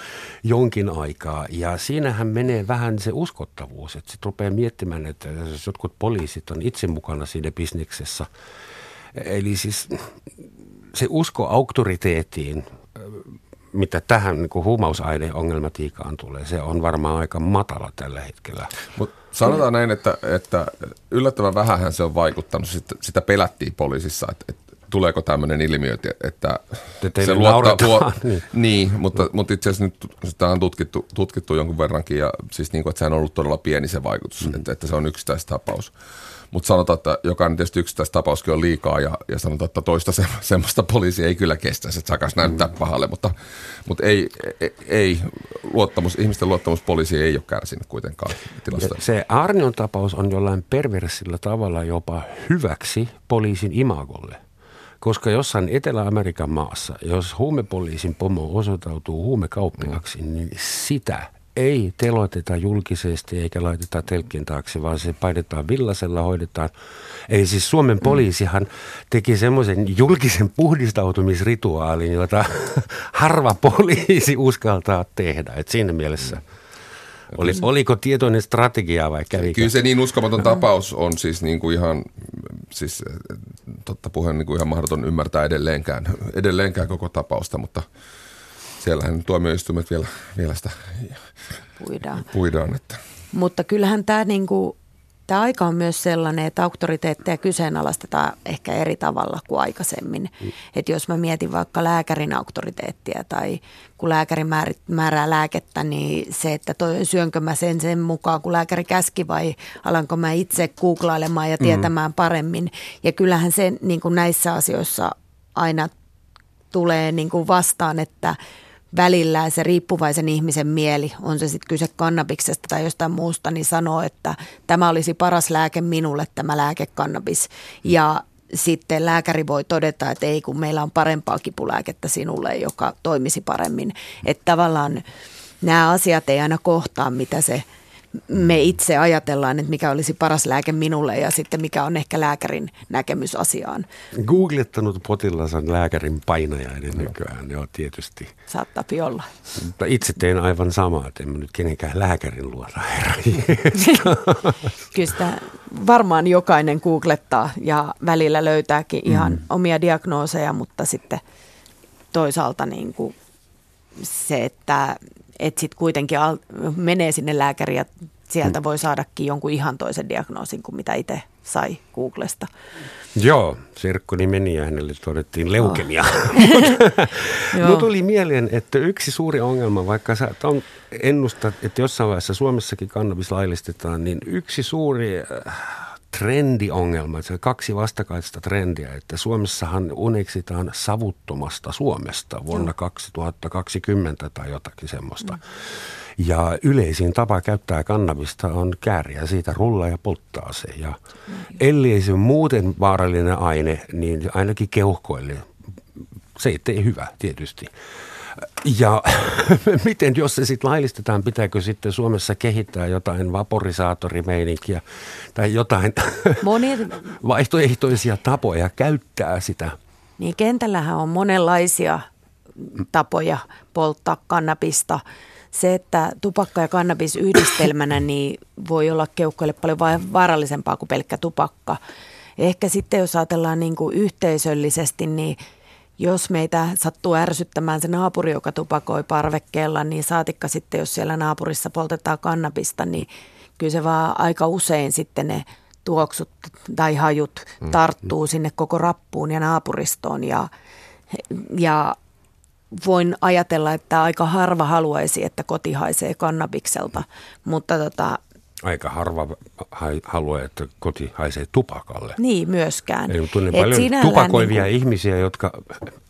jonkin aikaa. Ja siinähän menee vähän se uskottavuus, että sitten rupeaa miettimään, että jos jotkut poliisit on itse mukana siinä bisneksessä. Eli siis se usko auktoriteettiin mitä tähän niin kuin huumausaineongelmatiikkaan tulee, se on varmaan aika matala tällä hetkellä. Mut sanotaan näin, että, että yllättävän vähän se on vaikuttanut. Sitä, sitä pelättiin poliisissa, että, että tuleeko tämmöinen ilmiö, että se luottaa, luo, niin. niin, mutta, mutta itse asiassa nyt sitä on tutkittu, tutkittu jonkun verrankin ja siis niin kuin, että se on ollut todella pieni se vaikutus, mm. että, että se on yksittäistapaus. Mutta sanotaan, että jokainen tietysti yksittäistapauskin on liikaa ja, ja sanotaan, että toista se, semmoista poliisi ei kyllä kestä, että sakas näyttää mm. pahalle, mutta, mutta ei, ei, ei luottamus, ihmisten luottamus poliisi ei ole kärsinyt kuitenkaan tilasta. Se Arnion tapaus on jollain perversillä tavalla jopa hyväksi poliisin imagolle. Koska jossain Etelä-Amerikan maassa, jos huumepoliisin pomo osoittautuu huumekauppiaksi, mm. niin sitä ei teloiteta julkisesti eikä laiteta telkkin taakse, vaan se painetaan villasella, hoidetaan. Eli siis Suomen mm. poliisihan teki semmoisen julkisen puhdistautumisrituaalin, jota harva poliisi uskaltaa tehdä. Et siinä mielessä mm. oli, oliko tietoinen strategia vai kävi? Kyllä se niin uskomaton tapaus on siis niin kuin ihan, siis totta puheen niin kuin ihan mahdoton ymmärtää edelleenkään, edelleenkään koko tapausta, mutta – siellähän tuomioistuimet vielä, vielä sitä puidaan. puidaan että. Mutta kyllähän tämä niinku, tämä aika on myös sellainen, että auktoriteetteja kyseenalaistetaan ehkä eri tavalla kuin aikaisemmin. Mm. Että jos mä mietin vaikka lääkärin auktoriteettia tai kun lääkäri määrää lääkettä, niin se, että toi, syönkö mä sen sen mukaan, kun lääkäri käski vai alanko mä itse googlailemaan ja mm. tietämään mm. paremmin. Ja kyllähän se niin kuin näissä asioissa aina tulee niin kuin vastaan, että – välillä se riippuvaisen ihmisen mieli, on se sitten kyse kannabiksesta tai jostain muusta, niin sanoo, että tämä olisi paras lääke minulle, tämä lääke kannabis. Ja sitten lääkäri voi todeta, että ei kun meillä on parempaa kipulääkettä sinulle, joka toimisi paremmin. Että tavallaan nämä asiat ei aina kohtaa, mitä se me itse ajatellaan, että mikä olisi paras lääke minulle ja sitten mikä on ehkä lääkärin näkemys asiaan. Googlettanut potilas on lääkärin painajainen nykyään, joo tietysti. Saattaa olla. Mutta itse teen aivan samaa, että en nyt kenenkään lääkärin luota, herra Kyllä sitä varmaan jokainen googlettaa ja välillä löytääkin ihan mm. omia diagnooseja, mutta sitten toisaalta niin kuin se, että että sitten kuitenkin al- menee sinne lääkäriin ja sieltä voi saadakin jonkun ihan toisen diagnoosin kuin mitä itse sai Googlesta. Joo, Sirkkoni meni ja hänelle todettiin leukemia. Joo. Mulla tuli mieleen, että yksi suuri ongelma, vaikka sä on ennustat, että jossain vaiheessa Suomessakin kannabis laillistetaan, niin yksi suuri äh, trendiongelma, se on kaksi vastakaista trendiä, että Suomessahan uneksitaan savuttomasta Suomesta vuonna 2020 tai jotakin semmoista. Ja yleisin tapa käyttää kannabista on kääriä siitä rulla ja polttaa se. Ja ellei se muuten vaarallinen aine, niin ainakin keuhkoille se ei tee hyvä tietysti. Ja miten, jos se sitten laillistetaan, pitääkö sitten Suomessa kehittää jotain vaporisaatorimeininkiä tai jotain Moni, vaihtoehtoisia tapoja käyttää sitä? niin kentällähän on monenlaisia tapoja polttaa kannabista. Se, että tupakka ja kannabis yhdistelmänä niin voi olla keuhkoille paljon va- vaarallisempaa kuin pelkkä tupakka. Ehkä sitten jos ajatellaan niin kuin yhteisöllisesti, niin jos meitä sattuu ärsyttämään se naapuri, joka tupakoi parvekkeella, niin saatikka sitten, jos siellä naapurissa poltetaan kannabista, niin kyllä se vaan aika usein sitten ne tuoksut tai hajut tarttuu sinne koko rappuun ja naapuristoon ja, ja voin ajatella, että aika harva haluaisi, että koti haisee kannabikselta, mutta tota, Aika harva haluaa, että koti haisee tupakalle. niin myöskään. Eli tunnen Et paljon sinällään tupakoivia niinku- ihmisiä, jotka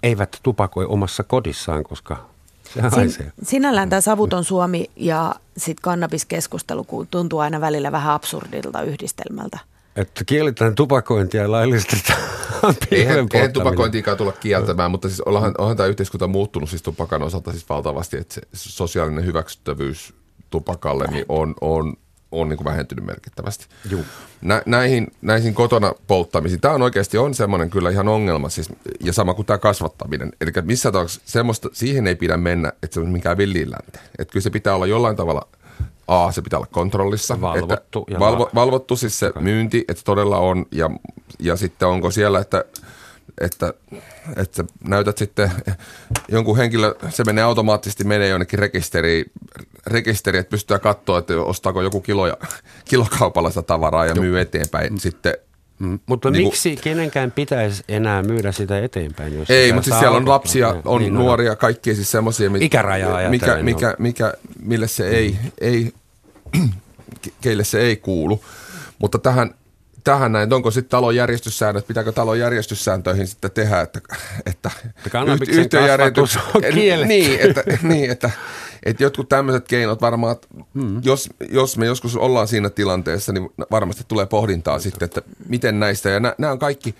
eivät tupakoi omassa kodissaan, koska se haisee. Sin, sinällään tämä savuton Suomi ja sitten kannabiskeskustelu tuntuu aina välillä vähän absurdilta yhdistelmältä. Että kielletään tupakointia ja laillistetaan Eihän, eihän tupakointiikaan tulla kieltämään, mutta siis onhan, onhan tämä yhteiskunta muuttunut siis tupakan osalta siis valtavasti, että se sosiaalinen hyväksyttävyys tupakalle niin on, on, on niin kuin vähentynyt merkittävästi. Juu. Nä, näihin, näihin kotona polttamisiin, tämä on oikeasti on semmoinen kyllä ihan ongelma, siis, ja sama kuin tämä kasvattaminen. Eli missä tapauksessa semmoista, siihen ei pidä mennä, että se on mikään villiin länteen. Että kyllä se pitää olla jollain tavalla, A, se pitää olla kontrollissa. Valvottu Että ja valvo, va- valvottu siis se myynti, että todella on, ja, ja sitten onko siellä, että että, että näytät sitten jonkun henkilö, se menee automaattisesti menee jonnekin rekisteriin, rekisteri, että pystytään katsoa, että ostaako joku kiloja, kilokaupalla sitä tavaraa ja myy eteenpäin. Sitten Mm, Mutta Niinku- miksi kenenkään pitäisi enää myydä sitä eteenpäin? Jos Ei, mutta siis siellä on lapsia, Niin, on niin, nuoria, kaikkia siis semmoisia, Ikärajaa mikä, mikä, mikä, mille se ei, ei ke- keille se ei kuulu. Mutta tähän, tähän näin, onko sitten talon järjestyssäännöt, pitääkö talon järjestyssääntöihin sitten tehdä, että, että yht- yhtiöjärjestys- on kielletty. Niin, että, niin, että, että jotkut tämmöiset keinot varmaan, mm. jos, jos me joskus ollaan siinä tilanteessa, niin varmasti tulee pohdintaa sitten, että miten näistä, ja nämä, nämä on kaikki,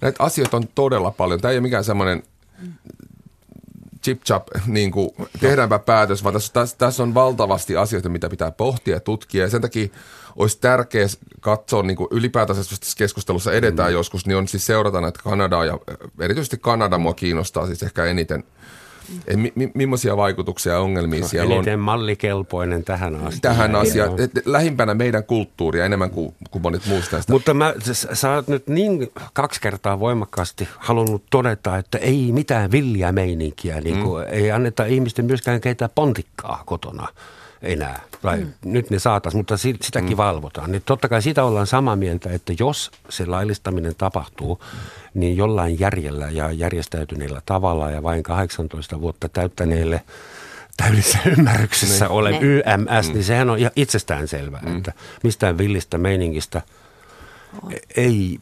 näitä asioita on todella paljon. Tämä ei ole mikään semmoinen chip chap, niin kuin, tehdäänpä päätös, vaan tässä, tässä, tässä on valtavasti asioita, mitä pitää pohtia ja tutkia. Ja sen takia olisi tärkeää katsoa, niin kuin ylipäätänsä jos tässä keskustelussa edetään mm. joskus, niin on siis seurata näitä Kanadaa ja äh, erityisesti Kanada mua kiinnostaa siis ehkä eniten. Et mi, mi, millaisia vaikutuksia ja ongelmia No, siellä on eniten mallikelpoinen tähän asti. tähän asiaan. Et lähimpänä meidän kulttuuria enemmän kuin, kuin monet muista. Mutta mä, sä, oot nyt niin kaksi kertaa voimakkaasti halunnut todeta, että ei mitään villiä meininkiä. Niin mm. Ei anneta ihmisten myöskään keitä pontikkaa kotona enää. Tai mm. nyt ne saatas, mutta si- sitäkin mm. valvotaan. Niin totta kai sitä ollaan samaa mieltä, että jos se laillistaminen tapahtuu, niin jollain järjellä ja järjestäytyneellä tavalla ja vain 18 vuotta täyttäneille täydessä ymmärryksessä niin. ole Ne. YMS, niin sehän on ihan itsestään selvää, mm. että mistään villistä meiningistä ei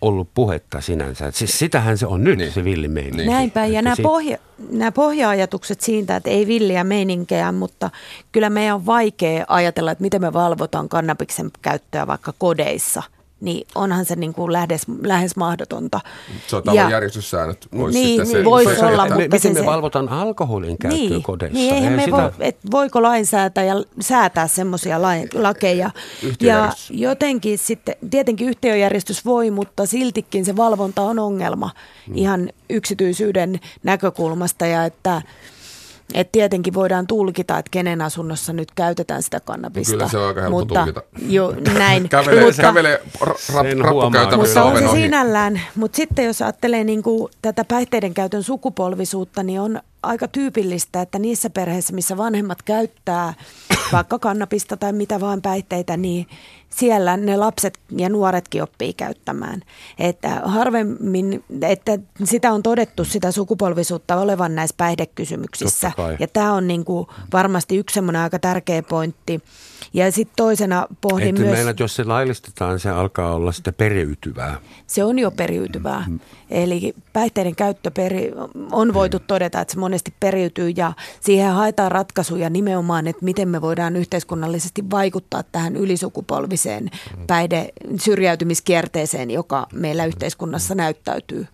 ollut puhetta sinänsä. Siis sitähän se on nyt, niin. Se villimeininki. Niin. Näinpä, ja nämä, si- pohja, nämä pohja-ajatukset siitä, että ei villiä meininkejä, mutta kyllä meidän on vaikea ajatella, että miten me valvotaan kannabiksen käyttöä vaikka kodeissa. Niin onhan se niin kuin lähes, lähes mahdotonta. se on Ja- järjestyssäännöt. Olisi Niin, sitten se, voisi se, olla, että- me, mutta miten se- me valvotaan alkoholin käyttöä Niin, kodeissa? niin eihän Eihän me sitä- voi, et voiko lainsäätäjä säätää semmoisia lakeja. Ja jotenkin sitten, tietenkin yhtiöjärjestys voi, mutta siltikin se valvonta on ongelma Mm. ihan yksityisyyden näkökulmasta ja että et tietenkin voidaan tulkita, että kenen asunnossa nyt käytetään sitä kannabista. Kyllä se on aika helppo mutta, tulkita. Jo, näin. kävelee, mutta, kävelee ra, ra, mutta on oven se ohi. sinällään, mutta sitten jos ajattelee niin kuin tätä päihteiden käytön sukupolvisuutta, niin on aika tyypillistä, että niissä perheissä, missä vanhemmat käyttää vaikka kannabista tai mitä vaan päihteitä, niin siellä ne lapset ja nuoretkin oppii käyttämään. Että harvemmin, että sitä on todettu sitä sukupolvisuutta olevan näissä päihdekysymyksissä. Ja tämä on niin kuin varmasti yksi semmoinen aika tärkeä pointti. Ja sitten toisena pohdin Että myös... Meinaat, jos se laillistetaan, se alkaa olla sitä periytyvää. Se on jo periytyvää. Mm. Eli päihteiden käyttö peri, on voitu todeta, että se monesti periytyy ja siihen haetaan ratkaisuja nimenomaan, että miten me voidaan yhteiskunnallisesti vaikuttaa tähän ylisukupolviseen päihde syrjäytymiskierteeseen, joka meillä yhteiskunnassa näyttäytyy.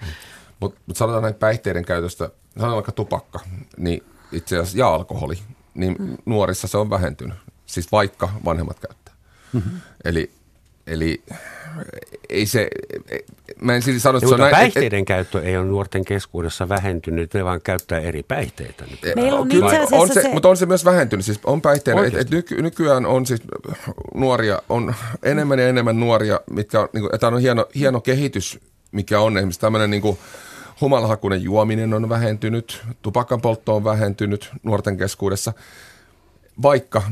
Mutta mut sanotaan näin päihteiden käytöstä, sanotaan vaikka tupakka, niin itse asiassa ja alkoholi, niin mm. nuorissa se on vähentynyt. Siis vaikka vanhemmat käyttää. Mm-hmm. Eli, eli ei se, mä en siis sano, että se on päihteiden et, käyttö ei ole nuorten keskuudessa vähentynyt, ne vaan käyttää eri päihteitä. Meillä on Kyllä, on se, se, mutta on se myös vähentynyt. Siis on päihteiden, et, et nyky, nykyään on siis nuoria, on enemmän ja enemmän nuoria, mitkä on, niin kuin, että on hieno, hieno kehitys, mikä on esimerkiksi tämmöinen niin kuin, humalahakuinen juominen on vähentynyt, tupakan poltto on vähentynyt nuorten keskuudessa, vaikka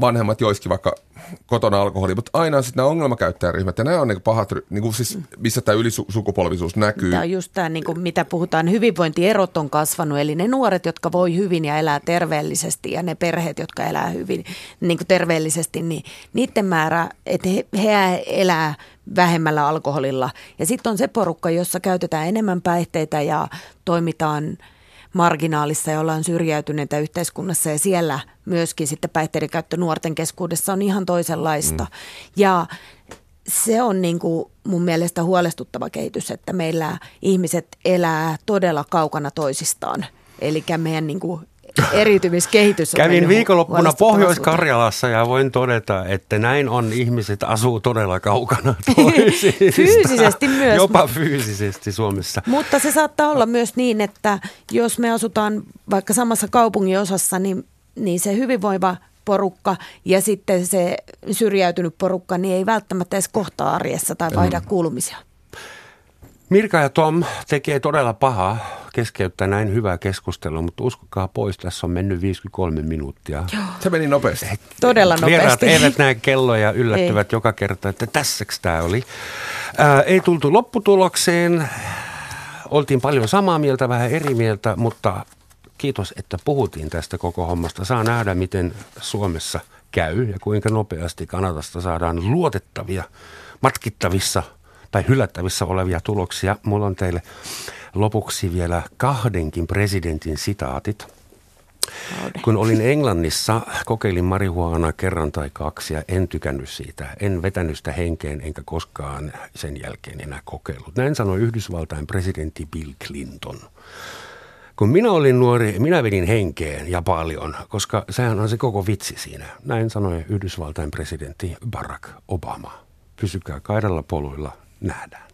vanhemmat joiskin vaikka kotona alkoholi, mutta aina on sitten nämä ongelmakäyttäjäryhmät ja nämä on niin pahat, niin kuin siis, missä tämä ylisukupolvisuus näkyy. Tämä on just tämä, niin kuin mitä puhutaan, hyvinvointierot on kasvanut, eli ne nuoret, jotka voi hyvin ja elää terveellisesti ja ne perheet, jotka elää hyvin niin kuin terveellisesti, niin niiden määrä, että he, he elää vähemmällä alkoholilla. Ja sitten on se porukka, jossa käytetään enemmän päihteitä ja toimitaan – marginaalissa ja ollaan syrjäytyneitä yhteiskunnassa ja siellä myöskin sitten päihteiden käyttö nuorten keskuudessa on ihan toisenlaista. Mm. Ja se on niin kuin mun mielestä huolestuttava kehitys, että meillä ihmiset elää todella kaukana toisistaan. Eli meidän niin kuin eriytymiskehitys on Kävin viikonloppuna Pohjois-Karjalassa ja voin todeta, että näin on. Ihmiset asuu todella kaukana toisistaan. fyysisesti myös. Jopa fyysisesti Suomessa. Mutta se saattaa olla myös niin, että jos me asutaan vaikka samassa kaupungin osassa, niin, niin se hyvinvoiva porukka ja sitten se syrjäytynyt porukka, niin ei välttämättä edes kohtaa arjessa tai vaihda kuulumisia. Mirka ja Tom tekee todella pahaa keskeyttää näin hyvää keskustelua, mutta uskokaa pois, tässä on mennyt 53 minuuttia. Joo. Se meni nopeasti. Todella nopeasti. Vieraat eivät näe kelloja yllättyvät ei. joka kerta, että tässäks tämä oli. Ää, ei tultu lopputulokseen. Oltiin paljon samaa mieltä, vähän eri mieltä, mutta kiitos, että puhuttiin tästä koko hommasta. Saa nähdä, miten Suomessa käy ja kuinka nopeasti Kanadasta saadaan luotettavia, matkittavissa – tai hylättävissä olevia tuloksia. Mulla on teille lopuksi vielä kahdenkin presidentin sitaatit. Kun olin Englannissa, kokeilin marihuana kerran tai kaksi ja en tykännyt siitä. En vetänyt sitä henkeen enkä koskaan sen jälkeen enää kokeillut. Näin sanoi Yhdysvaltain presidentti Bill Clinton. Kun minä olin nuori, minä vedin henkeen ja paljon, koska sehän on se koko vitsi siinä. Näin sanoi Yhdysvaltain presidentti Barack Obama. Pysykää kaidalla poluilla, nada.